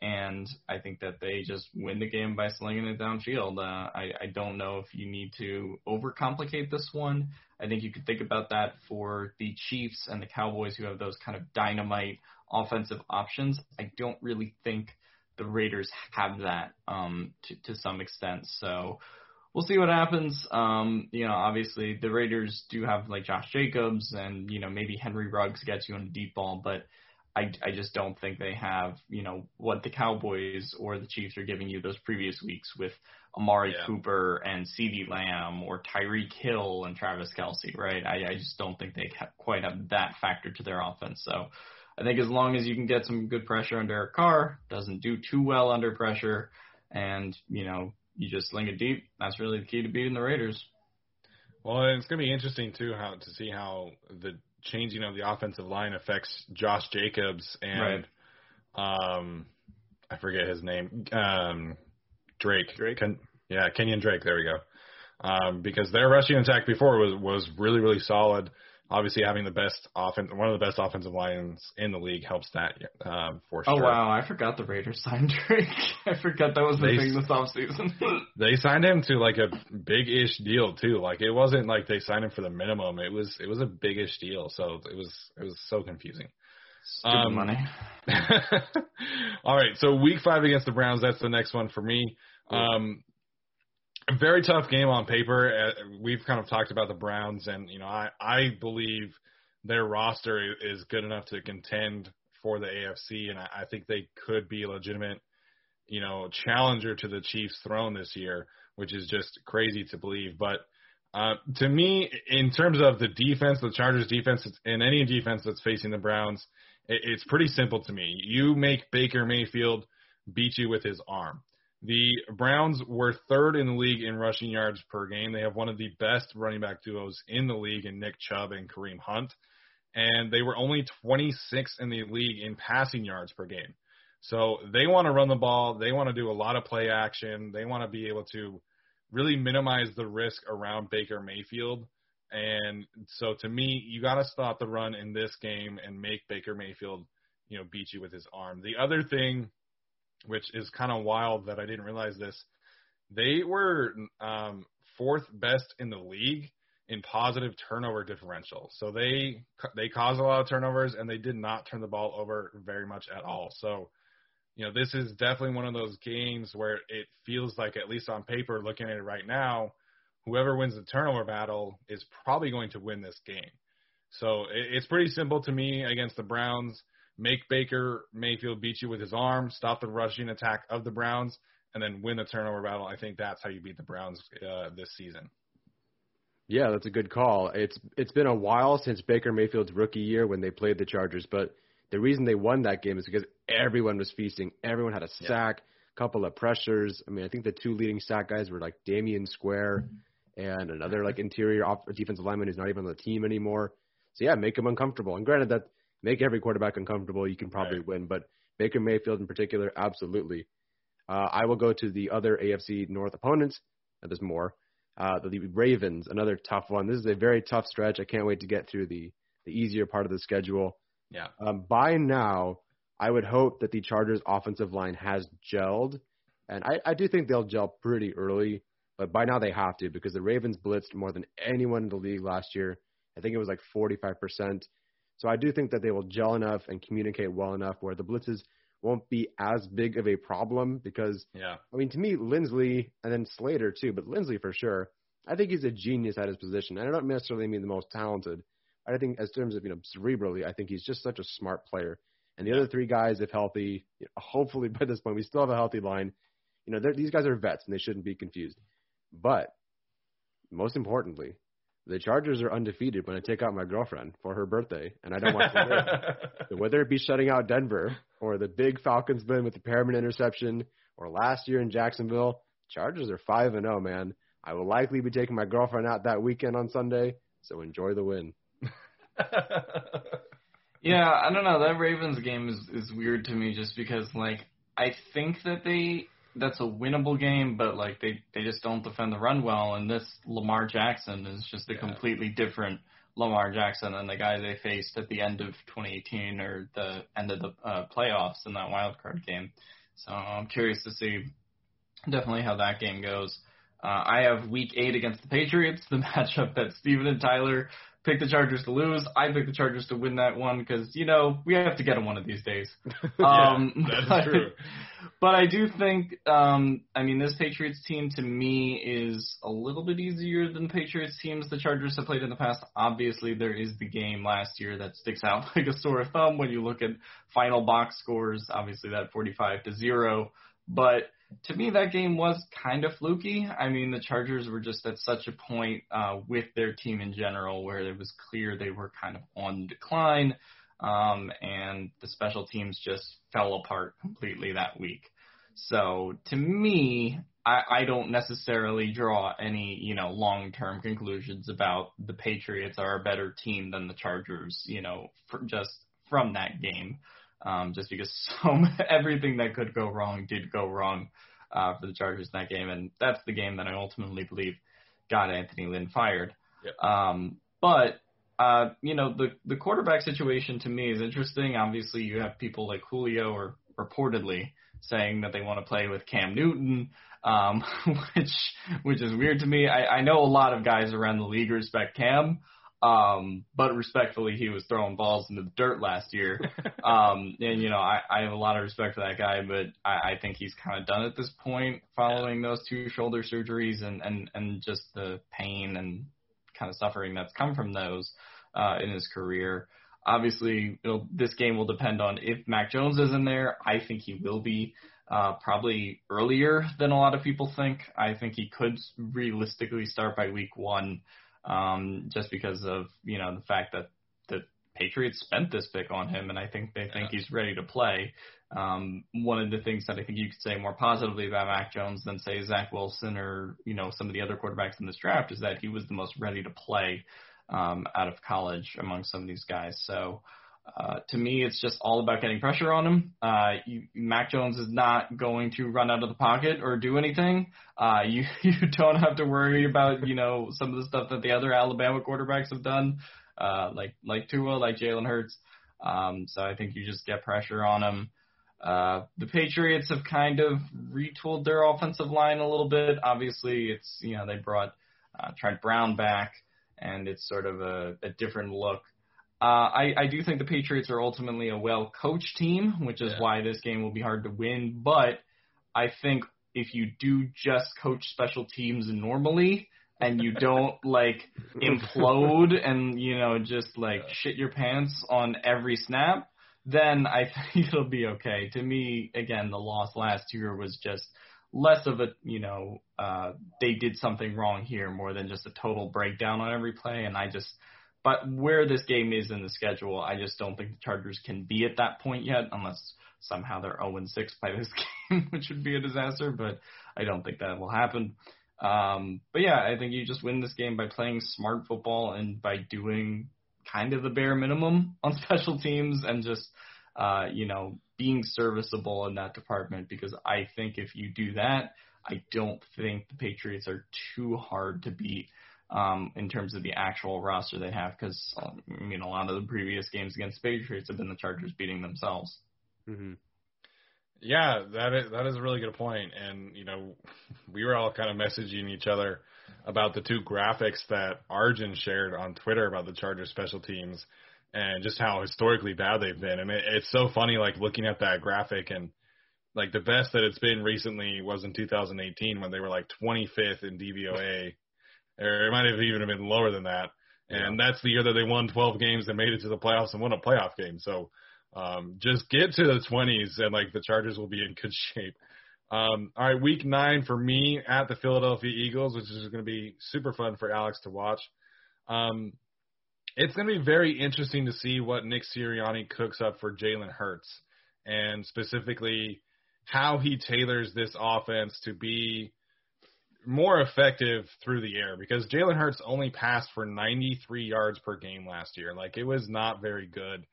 Speaker 3: And I think that they just win the game by slinging it downfield. Uh, I, I don't know if you need to overcomplicate this one. I think you could think about that for the Chiefs and the Cowboys who have those kind of dynamite offensive options. I don't really think the Raiders have that um, to, to some extent. So we'll see what happens. Um, you know, obviously the Raiders do have like Josh Jacobs and you know maybe Henry Ruggs gets you on a deep ball, but I I just don't think they have you know what the Cowboys or the Chiefs are giving you those previous weeks with Amari
Speaker 2: Yeah.
Speaker 3: Cooper and CeeDee Lamb or Tyreek Hill and Travis Kelce, right? I, I just don't think they quite have that factor to their offense. So I think as long as you can get some good pressure under Derek Carr, doesn't do too well under pressure, and you know you just sling it deep. That's really the key to beating the Raiders.
Speaker 2: Well, it's going to be interesting too how to see how the changing of the offensive line affects Josh Jacobs and um I forget his name. Um Drake.
Speaker 4: Drake?
Speaker 2: Ken, yeah, Kenyon Drake, there we go. Um because their rushing attack before was was really really solid. Obviously having the best offense one of the best offensive lines in the league helps that um for sure.
Speaker 3: Oh wow, I forgot the Raiders signed Drake. I forgot that was the
Speaker 2: They-
Speaker 3: thing this offseason.
Speaker 2: They signed him to like a big ish deal too. Like it wasn't like they signed him for the minimum. It was it was a big ish deal. So it was it was so confusing.
Speaker 3: Stupid
Speaker 2: Um,
Speaker 3: money.
Speaker 2: All right, so week five against the Browns. That's the next one for me. Um, very tough game on paper. Uh, we've kind of talked about the Browns, and you know, I I believe their roster is good enough to contend for the AFC, and I, I think they could be a legitimate, you know, challenger to the Chiefs' throne this year, which is just crazy to believe. But uh, to me, in terms of the defense, the Chargers' defense, and any defense that's facing the Browns, it, it's pretty simple to me. You make Baker Mayfield beat you with his arm. The Browns were third in the league in rushing yards per game. They have one of the best running back duos in the league in Nick Chubb and Kareem Hunt. And they were only 26th in the league in passing yards per game. So they want to run the ball. They want to do a lot of play action. They want to be able to really minimize the risk around Baker Mayfield. And so to me, you got to stop the run in this game and make Baker Mayfield, you know, beat you with his arm. The other thing, which is kind of wild that I didn't realize this, they were um, fourth best in the league in positive turnover differential. So they they caused a lot of turnovers and they did not turn the ball over very much at all. So you know, this is definitely one of those games where it feels like, at least on paper, looking at it right now, whoever wins the turnover battle is probably going to win this game. So it, it's pretty simple to me against the Browns. Make Baker Mayfield beat you with his arm, stop the rushing attack of the Browns, and then win the turnover battle. I think that's how you beat the Browns uh, this season.
Speaker 4: Yeah, that's a good call. It's it's been a while since Baker Mayfield's rookie year when they played the Chargers, but the reason they won that game is because everyone was feasting. Everyone had a sack, yeah. couple of pressures. I mean, I think the two leading sack guys were like Damion Square and another like interior off defensive lineman who's not even on the team anymore. So yeah, make them uncomfortable. And granted that make every quarterback uncomfortable, you can probably right. win, but Baker Mayfield in particular, absolutely. Uh, I will go to the other AFC North opponents. There's more. Uh, the Ravens, another tough one. This is a very tough stretch. I can't wait to get through the the easier part of the schedule.
Speaker 2: Yeah.
Speaker 4: Um, by now, I would hope that the Chargers' offensive line has gelled, and I, I do think they'll gel pretty early. But by now they have to because the Ravens blitzed more than anyone in the league last year. I think it was like 45%. So I do think that they will gel enough and communicate well enough where the blitzes won't be as big of a problem because
Speaker 2: yeah.
Speaker 4: I mean to me Linsley and then Slater too, but Linsley for sure. I think he's a genius at his position. And I don't necessarily mean the most talented. I think as terms of you know cerebrally, I think he's just such a smart player. And the other three guys, if healthy, you know, hopefully by this point we still have a healthy line. You know, these guys are vets and they shouldn't be confused. But most importantly, the Chargers are undefeated when I take out my girlfriend for her birthday, and I don't want to win. so whether it be shutting out Denver or the big Falcons win with the Perriman interception, or last year in Jacksonville, Chargers are five and zero, oh, man. I will likely be taking my girlfriend out that weekend on Sunday, so enjoy the win.
Speaker 3: yeah, I don't know. That Ravens game is is weird to me just because like I think that they that's a winnable game, but like they they just don't defend the run well. And this Lamar Jackson is just a yeah. completely different Lamar Jackson than the guy they faced at the end of 2018 or the end of the uh, playoffs in that wild card game. So I'm curious to see definitely how that game goes. Uh, I have Week Eight against the Patriots, the matchup that Steven and Tyler picked the Chargers to lose. I picked the Chargers to win that one because you know we have to get them one of these days.
Speaker 2: Um, yeah, that's but, true.
Speaker 3: But I do think, um, I mean, this Patriots team to me is a little bit easier than the Patriots teams the Chargers have played in the past. Obviously, there is the game last year that sticks out like a sore thumb when you look at final box scores. Obviously, that 45 to zero, but to me, that game was kind of fluky. I mean, the Chargers were just at such a point uh, with their team in general where it was clear they were kind of on decline, um, and the special teams just fell apart completely that week. So to me, I, I don't necessarily draw any, you know, long-term conclusions about the Patriots are a better team than the Chargers, you know, for just from that game um, just because so everything that could go wrong did go wrong uh, for the Chargers in that game, and that's the game that I ultimately believe got Anthony Lynn fired.
Speaker 2: Yep.
Speaker 3: Um, but uh, you know, the the quarterback situation to me is interesting. Obviously, you have people like Julio or reportedly saying that they want to play with Cam Newton, um, which which is weird to me. I, I know a lot of guys around the league respect Cam. Um, but respectfully, he was throwing balls into the dirt last year. um, and you know, I, I have a lot of respect for that guy, but I, I think he's kind of done at this point following those two shoulder surgeries and, and, and just the pain and kind of suffering that's come from those, uh, in his career. Obviously, it'll, this game will depend on if Mac Jones is in there. I think he will be. Uh, probably earlier than a lot of people think. I think he could realistically start by week one um, just because of you know the fact that the Patriots spent this pick on him, and I think they think yeah. he's ready to play. Um, one of the things that I think you could say more positively about Mac Jones than say Zach Wilson or you know some of the other quarterbacks in this draft is that he was the most ready to play um, out of college among some of these guys. So uh, to me, it's just all about getting pressure on him. Uh, you, Mac Jones is not going to run out of the pocket or do anything. Uh, you you don't have to worry about you know some of the stuff that the other Alabama quarterbacks have done, uh, like like Tua, like Jalen Hurts. Um, so I think you just get pressure on him. Uh, the Patriots have kind of retooled their offensive line a little bit. Obviously, it's you know they brought uh, Trent Brown back, and it's sort of a, a different look. Uh, I, I do think the Patriots are ultimately a well coached team, which is yeah. why this game will be hard to win. But I think if you do just coach special teams normally, and you don't like implode and you know just like shit your pants on every snap, then I think it'll be okay. To me, again, the loss last year was just less of a you know uh, they did something wrong here more than just a total breakdown on every play, and I just. But where this game is in the schedule, I just don't think the Chargers can be at that point yet, unless somehow they're 0 6 by this game, which would be a disaster. But I don't think that will happen. Um, but yeah, I think you just win this game by playing smart football and by doing kind of the bare minimum on special teams and just, uh, you know, being serviceable in that department because I think if you do that, I don't think the Patriots are too hard to beat um, in terms of the actual roster they have because, I mean, a lot of the previous games against the Patriots have been the Chargers beating themselves.
Speaker 4: Mm-hmm.
Speaker 2: Yeah, that is that is a really good point, and you know, we were all kind of messaging each other about the two graphics that Arjun shared on Twitter about the Chargers special teams and just how historically bad they've been. And it, it's so funny, like looking at that graphic and like the best that it's been recently was in 2018 when they were like 25th in DVOA, or it might have even been lower than that. And that's the year that they won 12 games and made it to the playoffs and won a playoff game. So um, just get to the 20s, and like the Chargers will be in good shape. Um, all right, week nine for me at the Philadelphia Eagles, which is going to be super fun for Alex to watch. Um, it's going to be very interesting to see what Nick Sirianni cooks up for Jalen Hurts, and specifically how he tailors this offense to be more effective through the air because Jalen Hurts only passed for 93 yards per game last year. Like it was not very good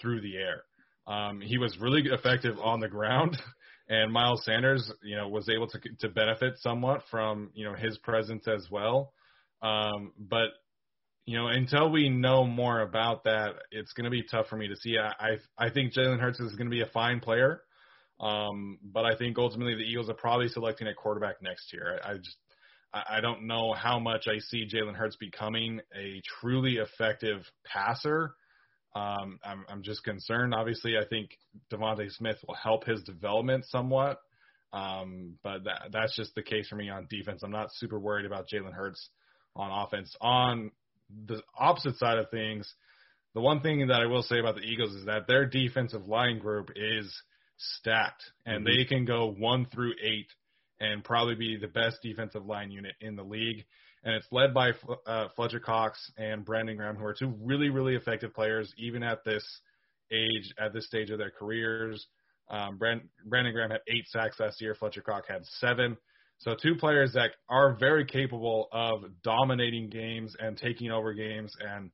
Speaker 2: through the air. Um, he was really effective on the ground, and Miles Sanders, you know, was able to to benefit somewhat from you know his presence as well. Um, but you know, until we know more about that, it's going to be tough for me to see. I I, I think Jalen Hurts is going to be a fine player, um, but I think ultimately the Eagles are probably selecting a quarterback next year. I, I just I don't know how much I see Jalen Hurts becoming a truly effective passer um, I'm, I'm just concerned. Obviously, I think DeVonta Smith will help his development somewhat, um, but that, that's just the case for me on defense. I'm not super worried about Jalen Hurts on offense. On the opposite side of things, the one thing that I will say about the Eagles is that their defensive line group is stacked, and mm-hmm. they can go one through eight and probably be the best defensive line unit in the league and it's led by uh, Fletcher Cox and Brandon Graham, who are two really, really effective players, even at this age, at this stage of their careers. Um, Brand, Brandon Graham had eight sacks last year. Fletcher Cox had seven. So two players that are very capable of dominating games and taking over games and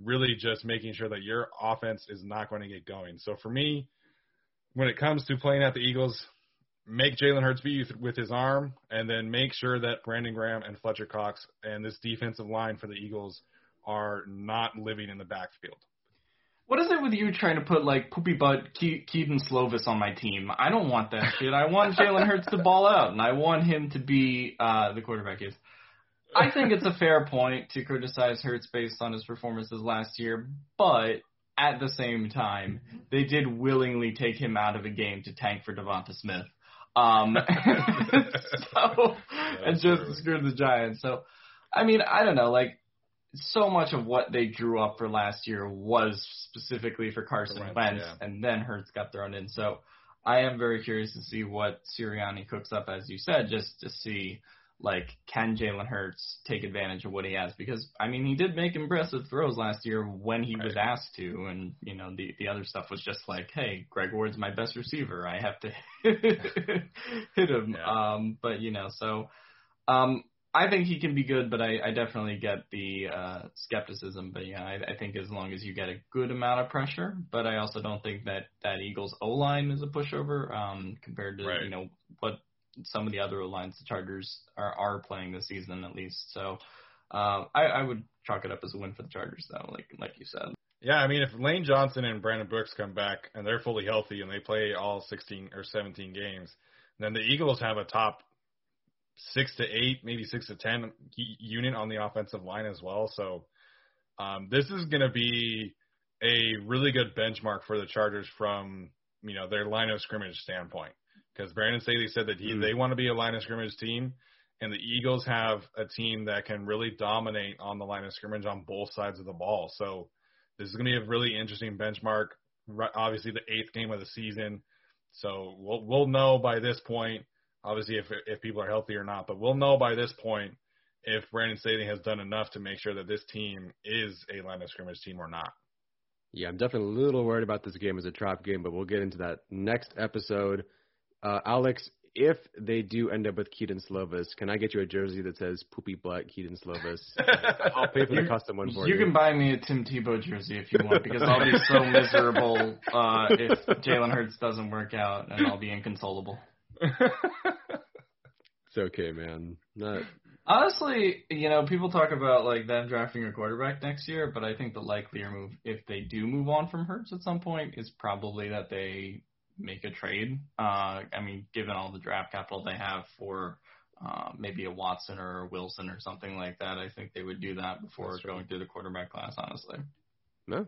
Speaker 2: really just making sure that your offense is not going to get going. So for me, when it comes to playing at the Eagles, make Jalen Hurts beat with his arm, and then make sure that Brandon Graham and Fletcher Cox and this defensive line for the Eagles are not living in the backfield.
Speaker 3: What is it with you trying to put like poopy butt Ke- Kedon Slovis on my team? I don't want that shit. I want Jalen Hurts to ball out, and I want him to be uh, the quarterback is. I think it's a fair point to criticize Hurts based on his performances last year, but at the same time, they did willingly take him out of a game to tank for Devonta Smith. Um, so, and just true. screw the Giants. So, I mean, I don't know. Like, so much of what they drew up for last year was specifically for Carson Wentz, Wentz yeah. and then Hurts got thrown in. So, I am very curious to see what Sirianni cooks up, as you said, just to see like can Jalen Hurts take advantage of what he has? Because I mean, he did make impressive throws last year when he right. was asked to, and you know the the other stuff was just like, hey, Greg Ward's my best receiver, I have to hit him. Yeah. Um, but you know, so um, I think he can be good, but I, I definitely get the uh, skepticism. But yeah, I, I think as long as you get a good amount of pressure, but I also don't think that that Eagles O line is a pushover um, compared to
Speaker 2: right.
Speaker 3: you know what some of the other lines the Chargers are, are playing this season at least. So uh, I, I would chalk it up as a win for the Chargers, though, like like you said.
Speaker 2: Yeah, I mean, if Lane Johnson and Brandon Brooks come back and they're fully healthy and they play all 16 or 17 games, then the Eagles have a top six to eight, maybe six to ten unit on the offensive line as well. So um, this is going to be a really good benchmark for the Chargers from you know their line of scrimmage standpoint because Brandon Staley said that he mm. they want to be a line of scrimmage team, and the Eagles have a team that can really dominate on the line of scrimmage on both sides of the ball. So this is going to be a really interesting benchmark. Obviously, the eighth game of the season, so we'll we'll know by this point. Obviously, if if people are healthy or not, but we'll know by this point if Brandon Staley has done enough to make sure that this team is a line of scrimmage team or not.
Speaker 4: Yeah, I'm definitely a little worried about this game as a trap game, but we'll get into that next episode. Uh, Alex, if they do end up with Kedon Slovis, can I get you a jersey that says "Poopy Butt Kedon Slovis"? I'll pay for the custom one for you.
Speaker 3: You can buy me a Tim Tebow jersey if you want, because I'll be so miserable uh, if Jalen Hurts doesn't work out, and I'll be inconsolable.
Speaker 4: it's okay, man. Not
Speaker 3: Honestly, you know, people talk about like them drafting a quarterback next year, but I think the likelier move, if they do move on from Hurts at some point, is probably that they make a trade. Uh, I mean, given all the draft capital they have for uh, maybe a Watson or a Wilson or something like that, I think they would do that before going through the quarterback class. Honestly.
Speaker 4: No.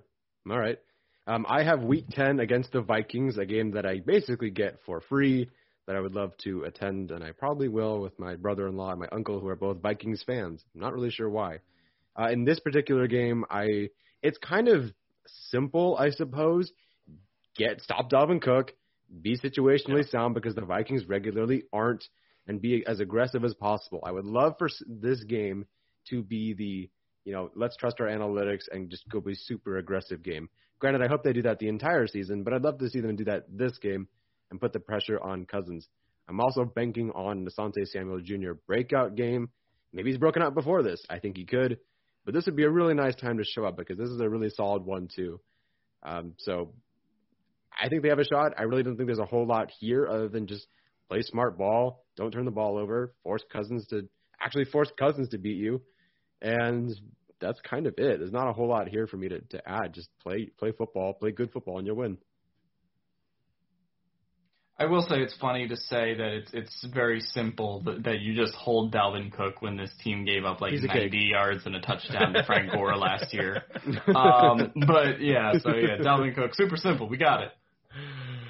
Speaker 4: All right. Um, I have Week 10 against the Vikings, a game that I basically get for free that I would love to attend, and I probably will with my brother-in-law and my uncle, who are both Vikings fans. I'm not really sure why. Uh, in this particular game, I it's kind of simple, I suppose. Get stop Dalvin Cook, be situationally yeah. sound because the Vikings regularly aren't, and be as aggressive as possible. I would love for this game to be the you know let's trust our analytics and just go be super aggressive game. Granted, I hope they do that the entire season, but I'd love to see them do that this game and put the pressure on Cousins. I'm also banking on Asante Samuel Jr. breakout game. Maybe he's broken out before this. I think he could. But this would be a really nice time to show up because this is a really solid one, too. Um, so I think they have a shot. I really don't think there's a whole lot here other than just play smart ball, don't turn the ball over, force Cousins to actually force Cousins to beat you. And that's kind of it. There's not a whole lot here for me to, to add. Just play play football, play good football, and you'll win.
Speaker 3: I will say it's funny to say that it's it's very simple that, that you just hold Dalvin Cook when this team gave up like 90 cake. yards and a touchdown to Frank Gore last year. Um, but yeah, so yeah, Dalvin Cook, super simple. We got it.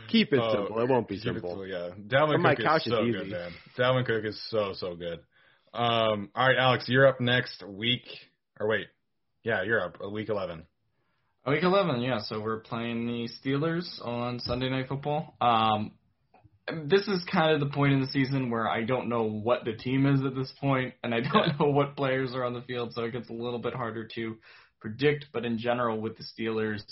Speaker 4: Keep it oh, simple. It won't be simple.
Speaker 2: It, yeah, Dalvin Cook is so is good, man. Dalvin Cook is so so good. Um, all right, Alex, you're up next week. Or wait, yeah, you're up. Uh, week 11.
Speaker 3: Week 11, yeah. So we're playing the Steelers on Sunday Night Football. Um, this is kind of the point in the season where I don't know what the team is at this point, and I don't know what players are on the field, so it gets a little bit harder to predict. But in general, with the Steelers,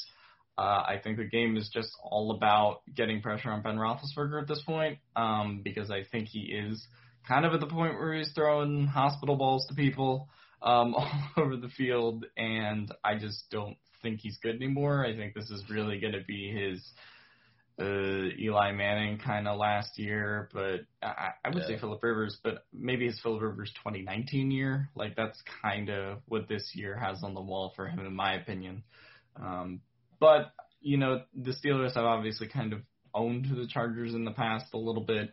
Speaker 3: uh, I think the game is just all about getting pressure on Ben Roethlisberger at this point, um, because I think he is kind of at the point where he's throwing hospital balls to people um, all over the field, and I just don't think he's good anymore. I think this is really going to be his uh, Eli Manning kind of last year, but I, I would yeah. say Philip Rivers, but maybe it's Philip Rivers 2019 year. Like that's kind of what this year has on the wall for him, in my opinion. Um, but you know, the Steelers have obviously kind of owned the Chargers in the past a little bit.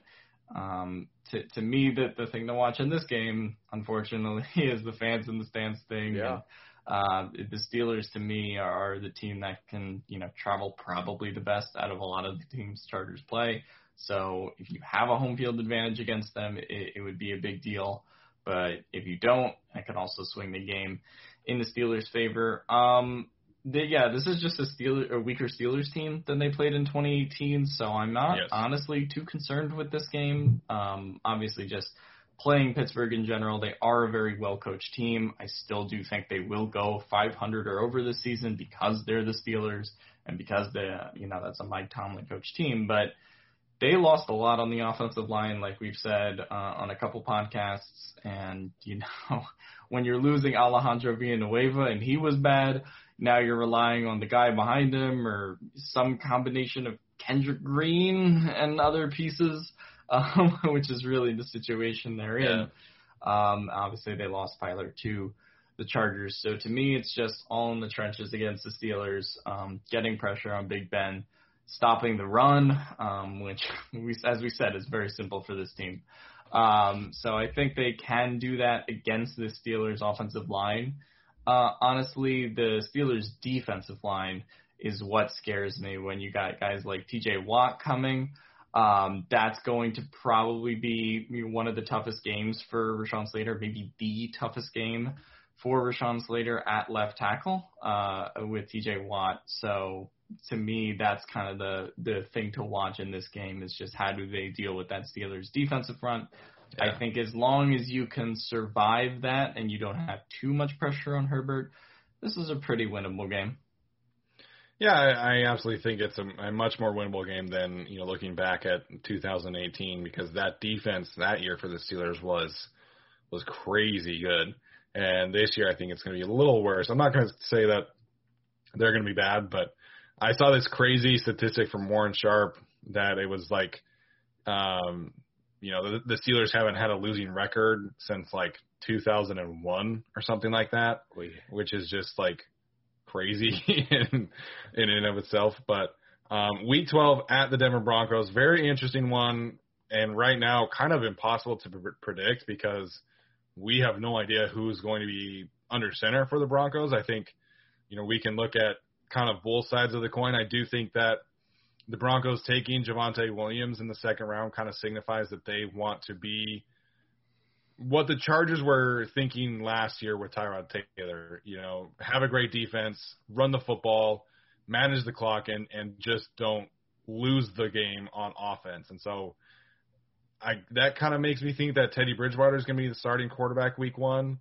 Speaker 3: Um, to to me, the the thing to watch in this game, unfortunately, is the fans in the stands thing.
Speaker 4: Yeah.
Speaker 3: And, uh, the Steelers to me are the team that can, you know, travel probably the best out of a lot of the teams Chargers play. So if you have a home field advantage against them, it, it would be a big deal. But if you don't, I can also swing the game in the Steelers' favor. Um, they, yeah, this is just a Steeler, a weaker Steelers team than they played in 2018. So I'm not yes. honestly too concerned with this game. Um, obviously, just playing Pittsburgh in general, they are a very well coached team. I still do think they will go 500 or over this season because they're the Steelers and because they, you know, that's a Mike Tomlin coach team. But they lost a lot on the offensive line, like we've said uh, on a couple podcasts. And you know, when you're losing Alejandro Villanueva and he was bad, now you're relying on the guy behind him or some combination of Kendrick Green and other pieces um, which is really the situation they're in. Um, obviously, they lost Feiler to the Chargers. So to me, it's just all in the trenches against the Steelers, um, getting pressure on Big Ben, stopping the run, um, which, we, as we said, is very simple for this team. Um, so I think they can do that against the Steelers' offensive line. Uh, honestly, the Steelers' defensive line is what scares me when you got guys like T.J. Watt coming. Um, that's going to probably be one of the toughest games for Rashawn Slater, maybe the toughest game for Rashawn Slater at left tackle uh, with TJ Watt. So to me, that's kind of the the thing to watch in this game is just how do they deal with that Steelers defensive front.
Speaker 2: Yeah.
Speaker 3: I think as long as you can survive that and you don't have too much pressure on Herbert, this is a pretty winnable game.
Speaker 2: Yeah, I, I absolutely think it's a, a much more winnable game than you know looking back at 2018 because that defense that year for the Steelers was was crazy good, and this year I think it's going to be a little worse. I'm not going to say that they're going to be bad, but I saw this crazy statistic from Warren Sharp that it was like, um, you know, the, the Steelers haven't had a losing record since like 2001 or something like that, which is just like crazy in in and of itself. But um, week 12 at the Denver Broncos, very interesting one, and right now kind of impossible to pre- predict because we have no idea who's going to be under center for the Broncos. I think you know we can look at kind of both sides of the coin. I do think that the Broncos taking Javonte Williams in the second round kind of signifies that they want to be what the Chargers were thinking last year with Tyrod Taylor. You know, have a great defense, run the football, manage the clock, and and just don't lose the game on offense. And so, I that kind of makes me think that Teddy Bridgewater is going to be the starting quarterback week one.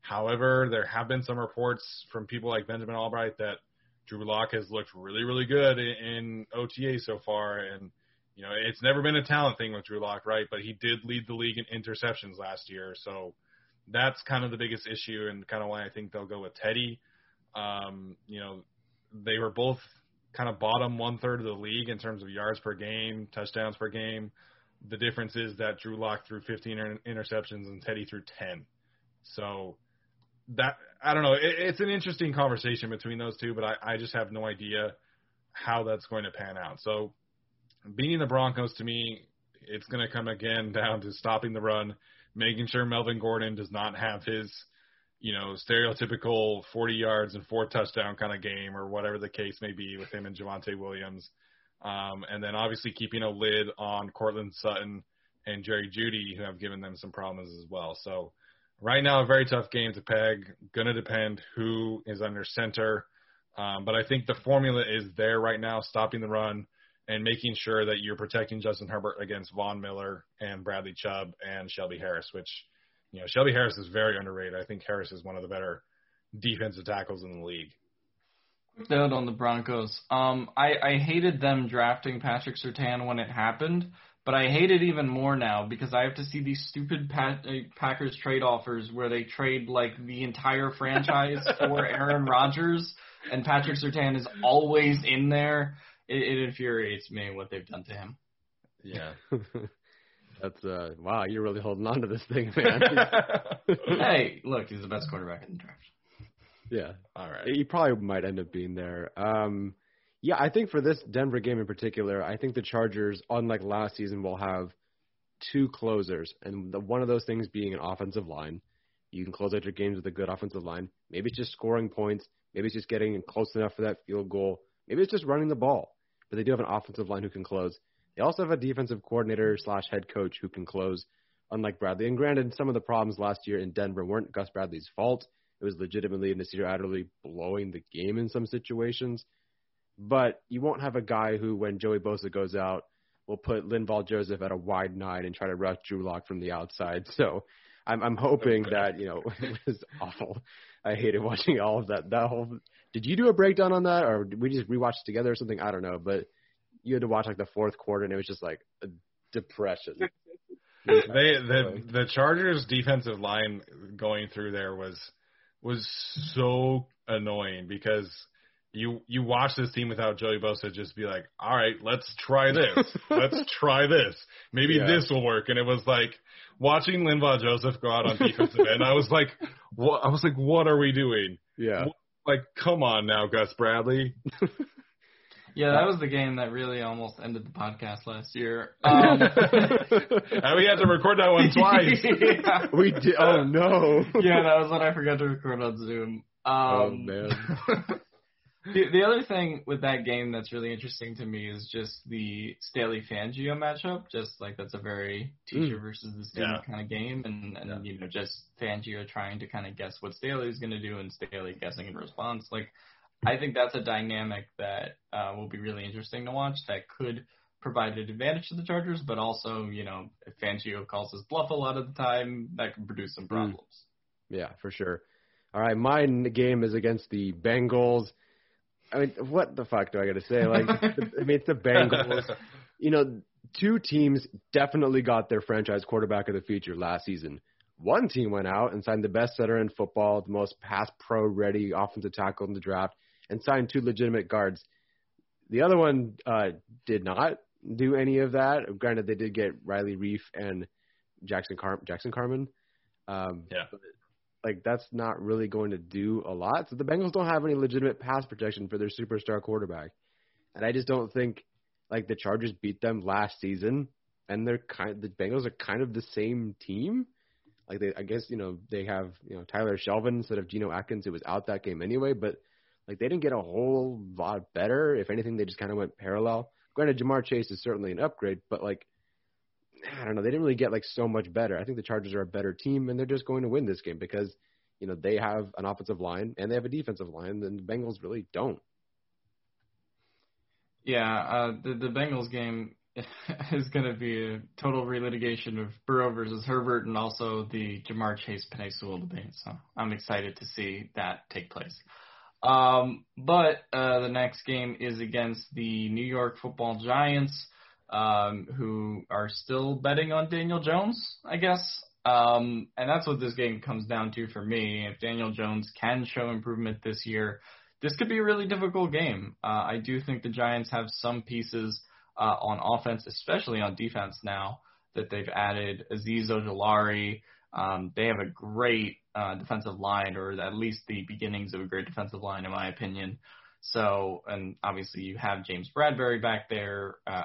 Speaker 2: However, there have been some reports from people like Benjamin Albright that Drew Lock has looked really, really good in, in OTA so far, and you know it's never been a talent thing with Drew Lock, right? But he did lead the league in interceptions last year, so that's kind of the biggest issue, and kind of why I think they'll go with Teddy. Um, you know, they were both kind of bottom one third of the league in terms of yards per game, touchdowns per game. The difference is that Drew Lock threw 15 inter- interceptions and Teddy threw 10. So that I don't know. It, it's an interesting conversation between those two, but I, I just have no idea how that's going to pan out. So beating the Broncos to me, it's going to come again down to stopping the run, making sure Melvin Gordon does not have his, you know, stereotypical 40 yards and four touchdown kind of game or whatever the case may be with him and Javonte Williams. Um, and then obviously keeping a lid on Courtland Sutton and Jerry Jeudy, who have given them some problems as well. So right now, a very tough game to peg. Going to depend who is under center. Um, but I think the formula is there right now, stopping the run and making sure that you're protecting Justin Herbert against Von Miller and Bradley Chubb and Shelby Harris, which, you know, Shelby Harris is very underrated. I think Harris is one of the better defensive tackles in the league.
Speaker 3: Quick note on the Broncos. Um, I, I hated them drafting Patrick Surtain when it happened, but I hate it even more now because I have to see these stupid Pat, uh, Packers trade offers where they trade like the entire franchise for Aaron Rodgers, and Patrick Surtain is always in there. It, it infuriates me what they've done to him.
Speaker 2: Yeah.
Speaker 4: That's uh wow, you're really holding on to this thing, man.
Speaker 3: hey, look, he's the best quarterback in the draft.
Speaker 4: yeah.
Speaker 2: All right.
Speaker 4: He probably might end up being there. Um, yeah, I think for this Denver game in particular, I think the Chargers, unlike last season, will have two closers, and the, one of those things being an offensive line. You can close out your games with a good offensive line. Maybe it's just scoring points. Maybe it's just getting close enough for that field goal. Maybe it's just running the ball. But they do have an offensive line who can close. They also have a defensive coordinator slash head coach who can close, unlike Bradley. And granted, some of the problems last year in Denver weren't Gus Bradley's fault. It was legitimately Nasir Adderley blowing the game in some situations. But you won't have a guy who, when Joey Bosa goes out, will put Linval Joseph at a wide nine and try to rush Drew Lock from the outside. So I'm, I'm hoping that, you know, it was awful. I hated watching all of that. That whole. Did you do a breakdown on that, or did we just rewatch it together or something? I don't know, but you had to watch like the fourth quarter, and it was just like a depression.
Speaker 2: they the the Chargers defensive line going through there was was so annoying because you you watch this team without Joey Bosa just be like, all right, let's try this, let's try this, maybe
Speaker 4: Yeah.
Speaker 2: this will work, and it was like watching Linval Joseph go out on defensive end. I was like, what? I was like, what are we doing?
Speaker 4: Yeah.
Speaker 2: Like, come on now, Gus Bradley.
Speaker 3: Yeah, that was the game that really almost ended the podcast last year. Um,
Speaker 2: and we had to record that one twice.
Speaker 3: yeah.
Speaker 4: we did. Oh no.
Speaker 3: yeah, that was when I forgot to record on Zoom. Um,
Speaker 4: Oh, man.
Speaker 3: The, the other thing with that game that's really interesting to me is just the Staley Fangio matchup. Just like that's a very teacher
Speaker 4: Mm.
Speaker 3: versus the student
Speaker 2: Yeah.
Speaker 3: kind of game, and and you know just Fangio trying to kind of guess what Staley is going to do, and Staley guessing in response. Like I think that's a dynamic that uh, will be really interesting to watch. That could provide an advantage to the Chargers, but also you know if Fangio calls his bluff a lot of the time, that can produce some problems.
Speaker 4: Yeah, for sure. All right, my game is against the Bengals. I mean, what the fuck do I got to say? Like, I mean, it's the Bengals. You know, two teams definitely got their franchise quarterback of the future last season. One team went out and signed the best center in football, the most pass pro ready offensive tackle in the draft, and signed two legitimate guards. The other one uh, did not do any of that. Granted, they did get Riley Reiff and Jackson Car- Jackson Carman. Um,
Speaker 2: Yeah.
Speaker 4: Like that's not really going to do a lot. So the Bengals don't have any legitimate pass protection for their superstar quarterback, and I just don't think like the Chargers beat them last season, and they're kind the Bengals are kind of the same team. Like they, I guess you know they have you know Tyler Shelvin instead of Geno Atkins, who was out that game anyway, but like they didn't get a whole lot better. If anything, they just kind of went parallel. Granted, Ja'Marr Chase is certainly an upgrade, but like I don't know, they didn't really get like so much better. I think the Chargers are a better team, and they're just going to win this game because you know they have an offensive line and they have a defensive line, and the Bengals really don't.
Speaker 3: Yeah, uh, the the Bengals game is going to be a total relitigation of Burrow versus Herbert, and also the Ja'Marr Chase Penei Sewell debate. So I'm excited to see that take place. Um, but uh, the next game is against the New York Football Giants, um, who are still betting on Daniel Jones, I guess. Um, and that's what this game comes down to for me. If Daniel Jones can show improvement this year, this could be a really difficult game. Uh, I do think the Giants have some pieces uh, on offense, especially on defense now that they've added Azeez Ojulari. Um, they have a great uh, defensive line, or at least the beginnings of a great defensive line, in my opinion. So, and obviously you have James Bradberry back there, uh,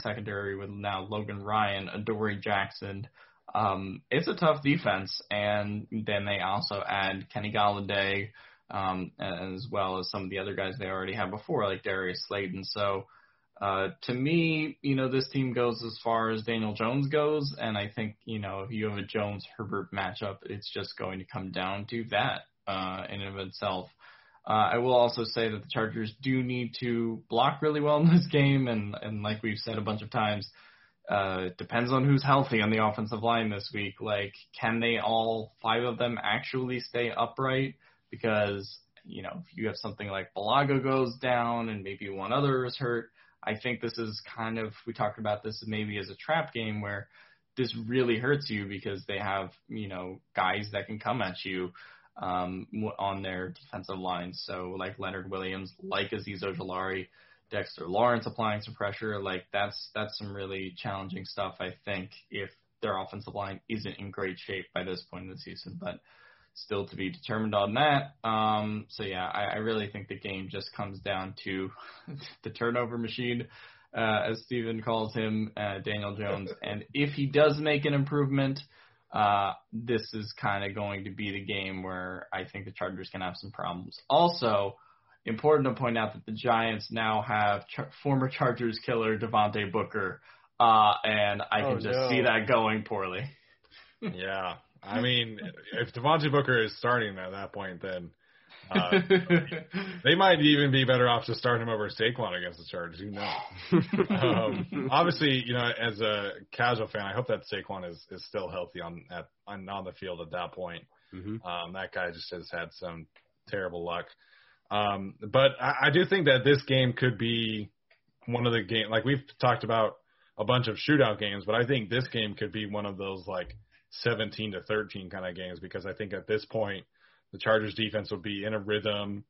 Speaker 3: secondary with now Logan Ryan, Adoree Jackson. Um, it's a tough defense, and then they also add Kenny Golladay, um, as well as some of the other guys they already had before, like Darius Slayton. So, uh, to me, you know, this team goes as far as Daniel Jones goes, and I think, you know, if you have a Jones Herbert matchup, it's just going to come down to that uh, in and of itself. Uh, I will also say that the Chargers do need to block really well in this game, and and like we've said a bunch of times, uh, it depends on who's healthy on the offensive line this week. Like, can they all five of them actually stay upright? Because you know, if you have something like Bulaga goes down and maybe one other is hurt, I think this is kind of we talked about this maybe as a trap game where this really hurts you because they have you know guys that can come at you um, on their defensive line. So like Leonard Williams, like Azeez Ojulari, Dexter Lawrence applying some pressure. Like that's that's some really challenging stuff. I think if their offensive line isn't in great shape by this point in the season, but still to be determined on that. Um, so yeah, I, I really think the game just comes down to the turnover machine, uh, as Steven calls him, uh, Daniel Jones. and if he does make an improvement, uh, this is kind of going to be the game where I think the Chargers can have some problems. Also, important to point out that the Giants now have char- former Chargers killer Devontae Booker, uh, and I can
Speaker 4: Oh,
Speaker 3: just
Speaker 4: no.
Speaker 3: see that going poorly.
Speaker 2: yeah. I mean, if Devontae Booker is starting at that point, then uh, they might even be better off to start him over Saquon against the Chargers. Who knows? um, obviously, you know, as a casual fan, I hope that Saquon is, is still healthy on at on, on the field at that point.
Speaker 4: Mm-hmm.
Speaker 2: Um, that guy just has had some terrible luck. Um, but I, I do think that this game could be one of the game like we've talked about a bunch of shootout games, but I think this game could be one of those like 17 to 13 kind of games because I think at this point the Chargers defense would be in a rhythm.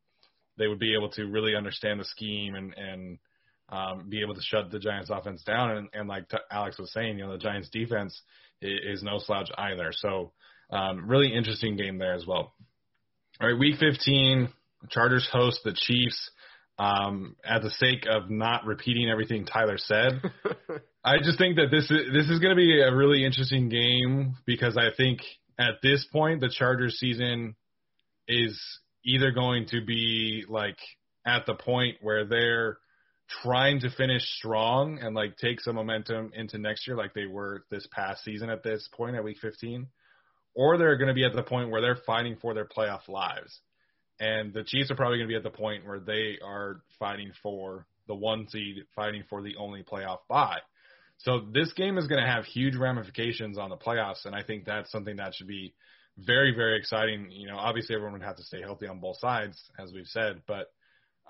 Speaker 2: They would be able to really understand the scheme and and um, be able to shut the Giants offense down. And, and like t- Alex was saying, you know, the Giants defense is, is no slouch either. So um, really interesting game there as well. All right, week 15, Chargers host the Chiefs. Um, at the sake of not repeating everything Tyler said, I just think that this is this is going to be a really interesting game because I think at this point the Chargers season is either going to be like at the point where they're trying to finish strong and like take some momentum into next year like they were this past season at this point at week 15 or they're going to be at the point where they're fighting for their playoff lives. And the Chiefs are probably going to be at the point where they are fighting for the one seed fighting for the only playoff bye. So this game is going to have huge ramifications on the playoffs and I think that's something that should be very very exciting you know obviously everyone would have to stay healthy on both sides as we've said but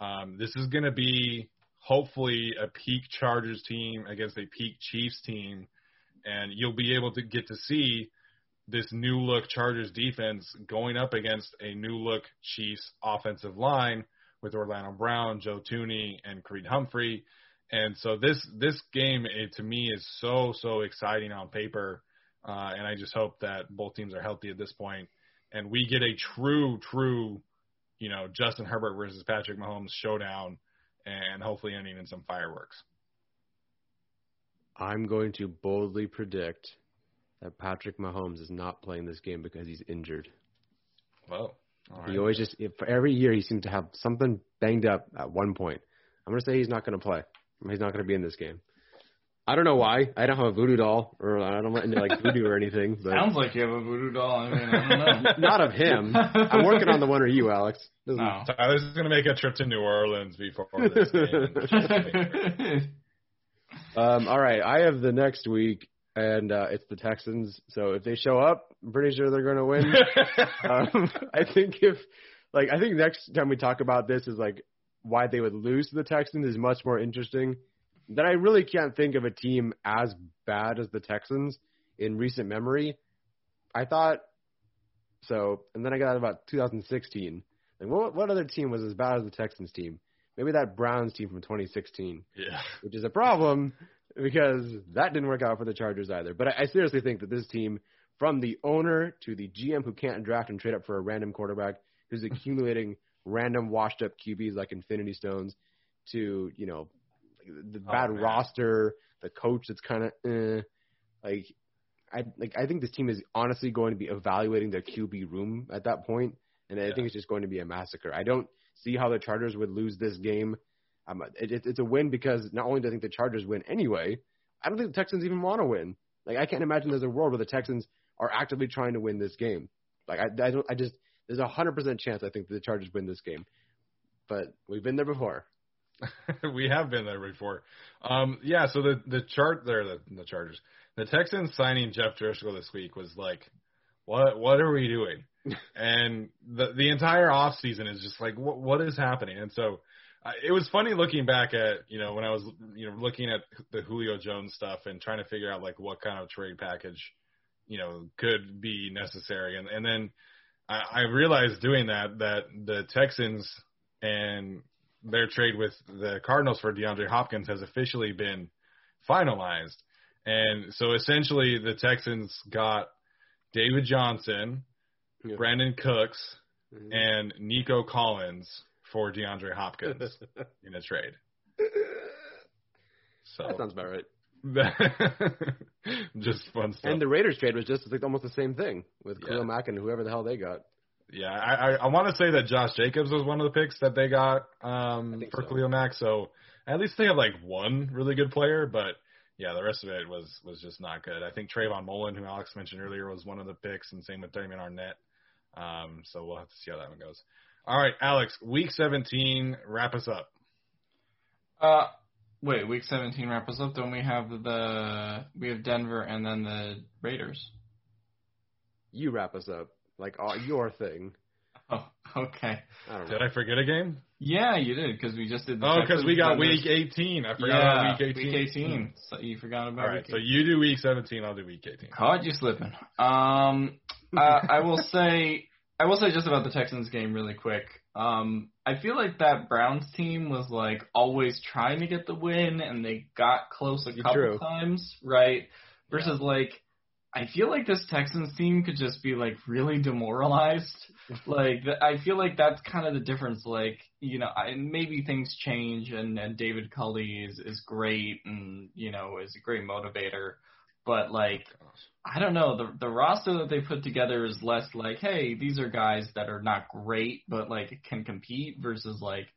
Speaker 2: um, this is going to be hopefully a peak Chargers team against a peak Chiefs team, and you'll be able to get to see this new look Chargers defense going up against a new look Chiefs offensive line with Orlando Brown, Joe Thuney, and Creed Humphrey. And so this this game it, to me is so so exciting on paper, uh, and I just hope that both teams are healthy at this point, and we get a true true, you know, Justin Herbert versus Patrick Mahomes showdown and hopefully ending in some fireworks.
Speaker 4: I'm going to boldly predict that Patrick Mahomes is not playing this game because he's injured.
Speaker 2: Well, all right.
Speaker 4: He always just if, every year he seems to have something banged up at one point. I'm going to say he's not going to play. He's not going to be in this game. I don't know why. I don't have a voodoo doll, or I don't into like voodoo or anything. But
Speaker 3: Sounds like you have a voodoo doll. I mean, I don't know.
Speaker 4: not of him. I'm working on the one of you, Alex. Doesn't-
Speaker 3: No.
Speaker 2: Tyler's going to make a trip to New Orleans before this game.
Speaker 4: Um, all right, I have the next week, and uh, it's the Texans. So if they show up, I'm pretty sure they're going to win. um, I think if, like, I think next time we talk about this is like why they would lose to the Texans is much more interesting. That I really can't think of a team as bad as the Texans in recent memory. I thought so, and then I got about 2016. Like, what what other team was as bad as the Texans team? Maybe that Browns team from 2016
Speaker 2: yeah.
Speaker 4: which is a problem because that didn't work out for the Chargers either. But I, I seriously think that this team, from the owner to the GM who can't draft and trade up for a random quarterback who's accumulating random washed up QBs like Infinity Stones, to you know the
Speaker 2: Oh,
Speaker 4: bad
Speaker 2: man.
Speaker 4: roster, the coach that's kind of eh, like. I like. I think this team is honestly going to be evaluating their QB room at that point, and I think it's just going to be a massacre. I don't see how the Chargers would lose this game. Um, it, it, it's a win because not only do I think the Chargers win anyway, I don't think the Texans even want to win. Like I can't imagine there's a world where the Texans are actively trying to win this game. Like I, I don't, I just there's a hundred percent chance I think the Chargers win this game, but we've been there before.
Speaker 2: we have been there before. Um, yeah, so the the chart there, the, the Chargers, the Texans signing Jeff Driskel this week was like, what what are we doing? and the the entire off season is just like, what what is happening? And so uh, it was funny looking back at you know when I was you know looking at the Julio Jones stuff and trying to figure out like what kind of trade package you know could be necessary, and and then I, I realized doing that that the Texans and their trade with the Cardinals for DeAndre Hopkins has officially been finalized. And so essentially the Texans got David Johnson,
Speaker 4: Yeah.
Speaker 2: Brandin Cooks,
Speaker 4: Mhm.
Speaker 2: and Nico Collins for DeAndre Hopkins in a trade. So
Speaker 4: That sounds about right.
Speaker 2: just fun stuff.
Speaker 4: And the Raiders trade was just like almost the same thing with
Speaker 2: Yeah.
Speaker 4: Khalil Mack and whoever the hell they got.
Speaker 2: Yeah, I I, I want to say that Josh Jacobs was one of the picks that they got um, for
Speaker 4: so.
Speaker 2: Khalil Mack. So at least they have like one really good player, but yeah, the rest of it was was just not good. I think Trayvon Mullen, who Alex mentioned earlier, was one of the picks, and same with Damon Arnette. Um, so we'll have to see how that one goes. All right, Alex, Week 17, wrap us up.
Speaker 3: Uh, wait, week 17 wrap us up. Don't we have the we have Denver and then the Raiders?
Speaker 4: You wrap us up like all your thing.
Speaker 3: Oh, okay.
Speaker 4: I don't know.
Speaker 2: Did I forget a game?
Speaker 3: Yeah, you did because we just did. The
Speaker 2: Oh, because we got
Speaker 3: and the-
Speaker 2: Week 18. I forgot
Speaker 3: yeah,
Speaker 2: about Week 18.
Speaker 3: Week 18. So you forgot about
Speaker 2: All right,
Speaker 3: week
Speaker 2: so you do Week 17, I'll do Week 18.
Speaker 3: Caught you slipping. Um, uh, I will say, I will say just about the Texans game really quick. Um, I feel like that Browns team was like always trying to get the win, and they got close a couple
Speaker 4: True.
Speaker 3: times, right? Versus like, I feel like this Texans team could just be like really demoralized. like, I feel like that's kind of the difference. Like, you know, I, maybe things change, and, and David Culley is is great, and you know, is a great motivator. But like, I don't know. The the roster that they put together is less like, hey, these are guys that are not great, but like can compete versus like,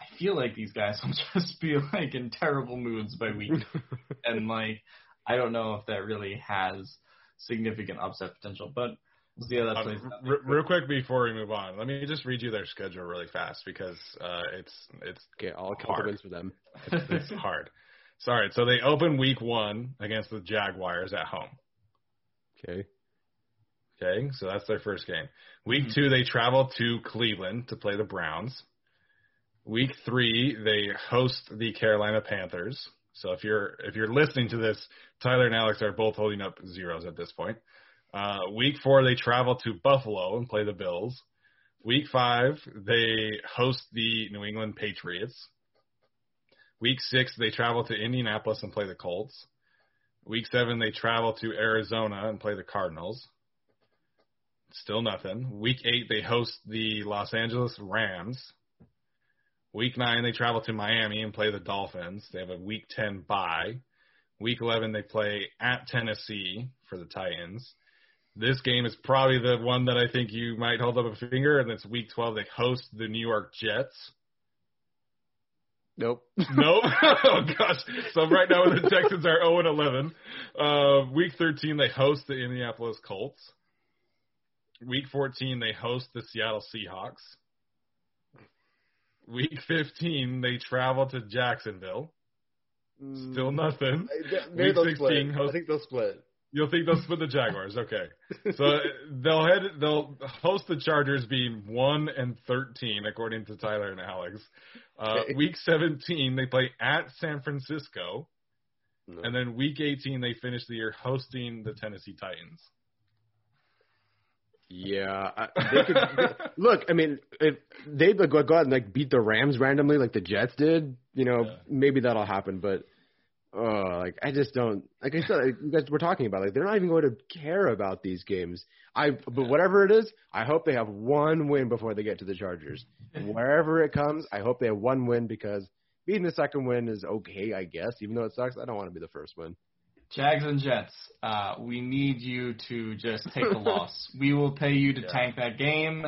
Speaker 3: I feel like these guys will just be like in terrible moods by week, and like I don't know if that really has significant upset potential, but we'll see how that
Speaker 2: Um,
Speaker 3: out.
Speaker 2: r- real quick before we move on, let me just read you their schedule really fast because uh, it's it's
Speaker 4: Okay, all
Speaker 2: Hard.
Speaker 4: compliments for them.
Speaker 2: it's hard. Sorry. So they open week one against the Jaguars at home.
Speaker 4: Okay.
Speaker 2: Okay, so that's their first game. Week two, they travel to Cleveland to play the Browns. Week three, they host the Carolina Panthers. So if you're if you're listening to this, Tyler and Alex are both holding up zeros at this point. Uh, week four, they travel to Buffalo and play the Bills. Week five, they host the New England Patriots. Week six, they travel to Indianapolis and play the Colts. Week seven, they travel to Arizona and play the Cardinals. Still nothing. Week eight, they host the Los Angeles Rams. Week nine, they travel to Miami and play the Dolphins. They have a week 10 bye. Week 11, they play at Tennessee for the Titans. This game is probably the one that I think you might hold up a finger, and it's week 12. They host the New York Jets.
Speaker 4: Nope.
Speaker 2: Nope. oh gosh. So right now the Texans are 0 and 11. Uh, week 13 they host the Indianapolis Colts. Week 14 they host the Seattle Seahawks. Week 15 they travel to Jacksonville. Still nothing.
Speaker 4: Maybe
Speaker 2: Week
Speaker 4: they'll
Speaker 2: 16
Speaker 4: split.
Speaker 2: host-
Speaker 4: I think they'll split.
Speaker 2: You'll think they'll split the Jaguars. Okay. So they'll head they'll host the Chargers being 1 and 13 according to Tyler and Alex. Uh,
Speaker 4: Okay.
Speaker 2: week 17 they play at San Francisco.
Speaker 4: No.
Speaker 2: And then week 18, they finish the year hosting the Tennessee Titans.
Speaker 4: Yeah, I, they could, look. I mean, if they go go out and like beat the Rams randomly, like the Jets did, you know,
Speaker 2: Yeah.
Speaker 4: maybe that'll happen. But, uh, like I just don't. Like I said, like, you guys were talking about, like they're not even going to care about these games. I, but whatever it is, I hope they have one win before they get to the Chargers. And wherever it comes, I hope they have one win because beating the second win is okay, I guess. Even though it sucks, I don't want to be the first win.
Speaker 3: Jags and Jets, uh, we need you to just take the loss. We will pay you to
Speaker 2: Yeah.
Speaker 3: tank that game,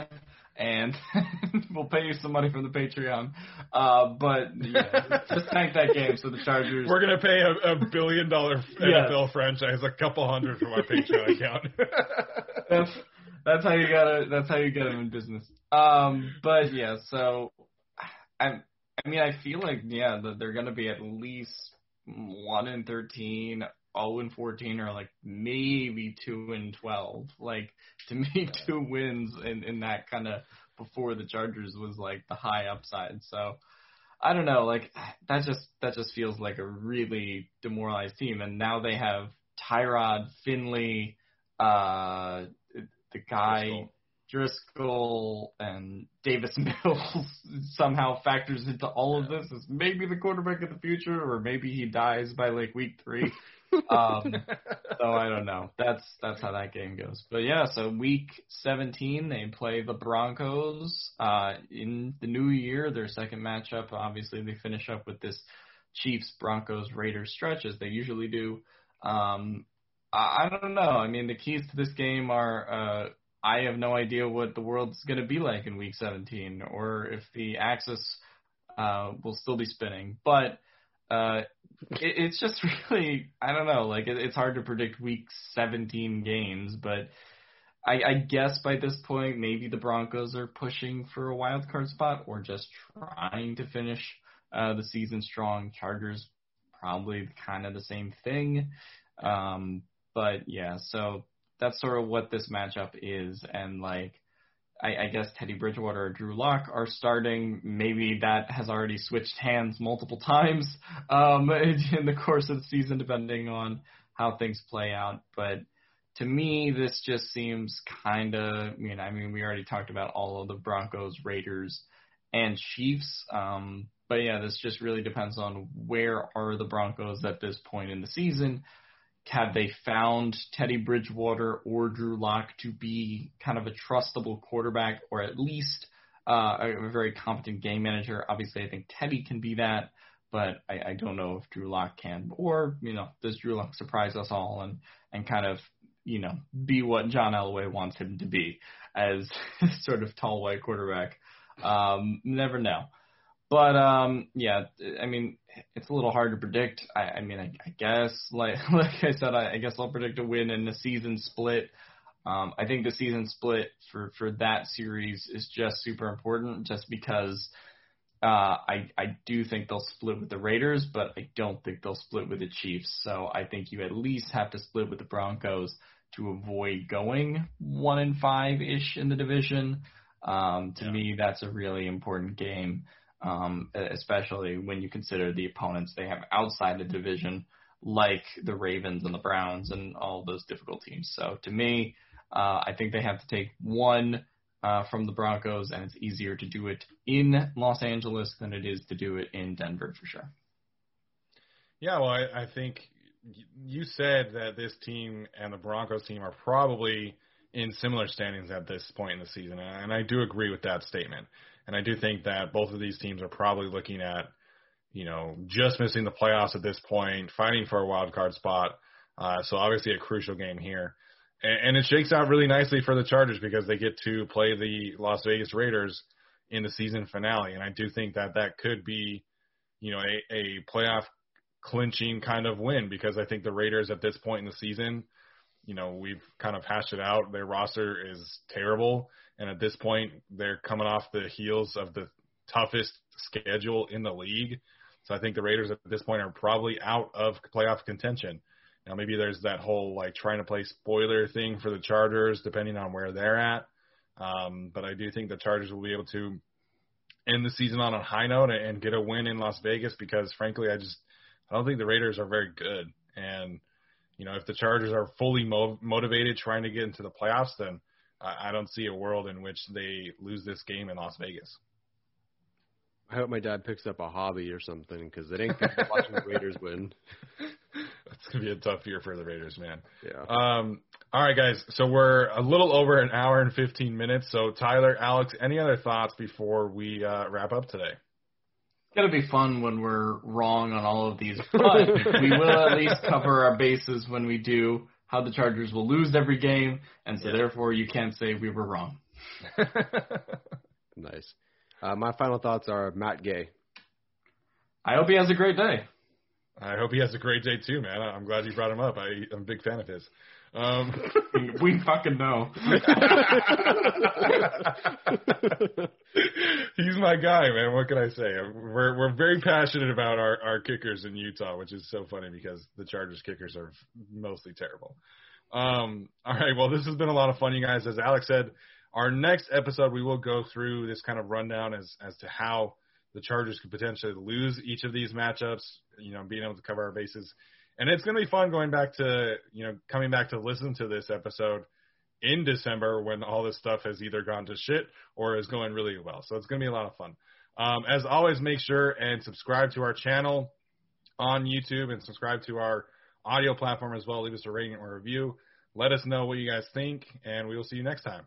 Speaker 3: and we'll pay you some money from the Patreon. Uh, but yeah, just tank that game so the Chargers.
Speaker 2: We're gonna pay a, a billion dollar NFL franchise a couple hundred from our Patreon account.
Speaker 3: that's that's how you gotta that's how you get them in business. Um, but yeah, so I I mean I feel like yeah that they're gonna be at least one in thirteen, zero and fourteen, or like maybe two and twelve. Like to me, two wins in in that kind of before the Chargers was like the high upside. So. I don't know, like that just that just feels like a really demoralized team, and now they have Tyrod, Finley, uh, the guy Driskel and Davis Mills somehow factors into all of this as maybe the quarterback of the future, or maybe he dies by like week three. Um, so I don't know. That's that's how that game goes. But yeah, so week 17 they play the Broncos uh, in the new year. Their second matchup. Obviously, they finish up with this Chiefs Broncos Raiders stretch as they usually do. Um, I, I don't know. I mean, the keys to this game are. Uh, I have no idea what the world's going to be like in week 17 or if the axis uh, will still be spinning. But uh, it, it's just really, I don't know, like it, it's hard to predict week 17 games, but I, I guess by this point, maybe the Broncos are pushing for a wild card spot or just trying to finish uh, the season strong. Chargers probably kind of the same thing. Um, but yeah, so that's sort of what this matchup is, and like I, I guess Teddy Bridgewater or Drew Lock are starting. Maybe that has already switched hands multiple times um, in the course of the season, depending on how things play out. But to me, this just seems kind of. I mean, I mean, we already talked about all of the Broncos, Raiders, and Chiefs. Um, but yeah, this just really depends on where are the Broncos at this point in the season have they found Teddy Bridgewater or Drew Lock to be kind of a trustable quarterback or at least uh, a, very competent game manager? Obviously, I think Teddy can be that, but I, I don't know if Drew Lock can. Or, you know, does Drew Lock surprise us all and, and kind of, you know, be what John Elway wants him to be as sort of tall white quarterback? Um, never know. But um, yeah, I mean, it's a little hard to predict. I, I mean, I, I guess like like I said, I, I guess I'll predict a win in the season split. Um, I think the season split for for that series is just super important, just because uh, I I do think they'll split with the Raiders, but I don't think they'll split with the Chiefs. So I think you at least have to split with the Broncos to avoid going one and five ish in the division. Um, to yeah. me, that's a really important game, um, especially when you consider the opponents they have outside the division, like the Ravens and the Browns and all those difficult teams. So to me, uh, I think they have to take one uh, from the Broncos, and it's easier to do it in Los Angeles than it is to do it in Denver for sure.
Speaker 2: Yeah, well, I, I think you said that this team and the Broncos team are probably in similar standings at this point in the season, and I do agree with that statement. And I do think that both of these teams are probably looking at, you know, just missing the playoffs at this point, fighting for a wild card spot. Uh, so obviously a crucial game here, and, and it shakes out really nicely for the Chargers because they get to play the Las Vegas Raiders in the season finale, and I do think that that could be, you know, a, a playoff clinching kind of win because I think the Raiders at this point in the season, you know, we've kind of hashed it out. Their roster is terrible, and at this point, they're coming off the heels of the toughest schedule in the league. So I think the Raiders at this point are probably out of playoff contention. Now maybe there's that whole like trying to play spoiler thing for the Chargers, depending on where they're at. Um, but I do think the Chargers will be able to end the season on a high note and get a win in Las Vegas because frankly, I just I don't think the Raiders are very good. And you know, if the Chargers are fully mo- motivated trying to get into the playoffs, then I, I don't see a world in which they lose this game in Las Vegas.
Speaker 4: I hope my dad picks up a hobby or something because it ain't good watching the Raiders win.
Speaker 2: It's gonna be a tough year for the Raiders, man.
Speaker 4: Yeah.
Speaker 2: Um. All right, guys. So we're a little over an hour and 15 minutes. So Tyler, Alex, any other thoughts before we uh, wrap up today?
Speaker 3: It's gonna be fun when we're wrong on all of these, but we will at least cover our bases when we do. How the Chargers will lose every game, and so yeah. therefore you can't say we were wrong.
Speaker 4: nice. Uh, my final thoughts are Matt Gay.
Speaker 3: I hope he has a great day.
Speaker 2: I hope he has a great day too, man. I'm glad you brought him up. I, I'm a big fan of his. Um,
Speaker 3: we fucking know.
Speaker 2: He's my guy, man. What can I say? We're we're very passionate about our our kickers in Utah, which is so funny because the Chargers kickers are mostly terrible. Um, all right, well, this has been a lot of fun, you guys. As Alex said, our next episode we will go through this kind of rundown as as to how the Chargers could potentially lose each of these matchups. You know, being able to cover our bases, and it's going to be fun going back to you know coming back to listen to this episode in December when all this stuff has either gone to shit or is going really well. So it's going to be a lot of fun. Um, as always, make sure and subscribe to our channel on YouTube and subscribe to our audio platform as well. Leave us a rating or review. Let us know what you guys think, and we will see you next time.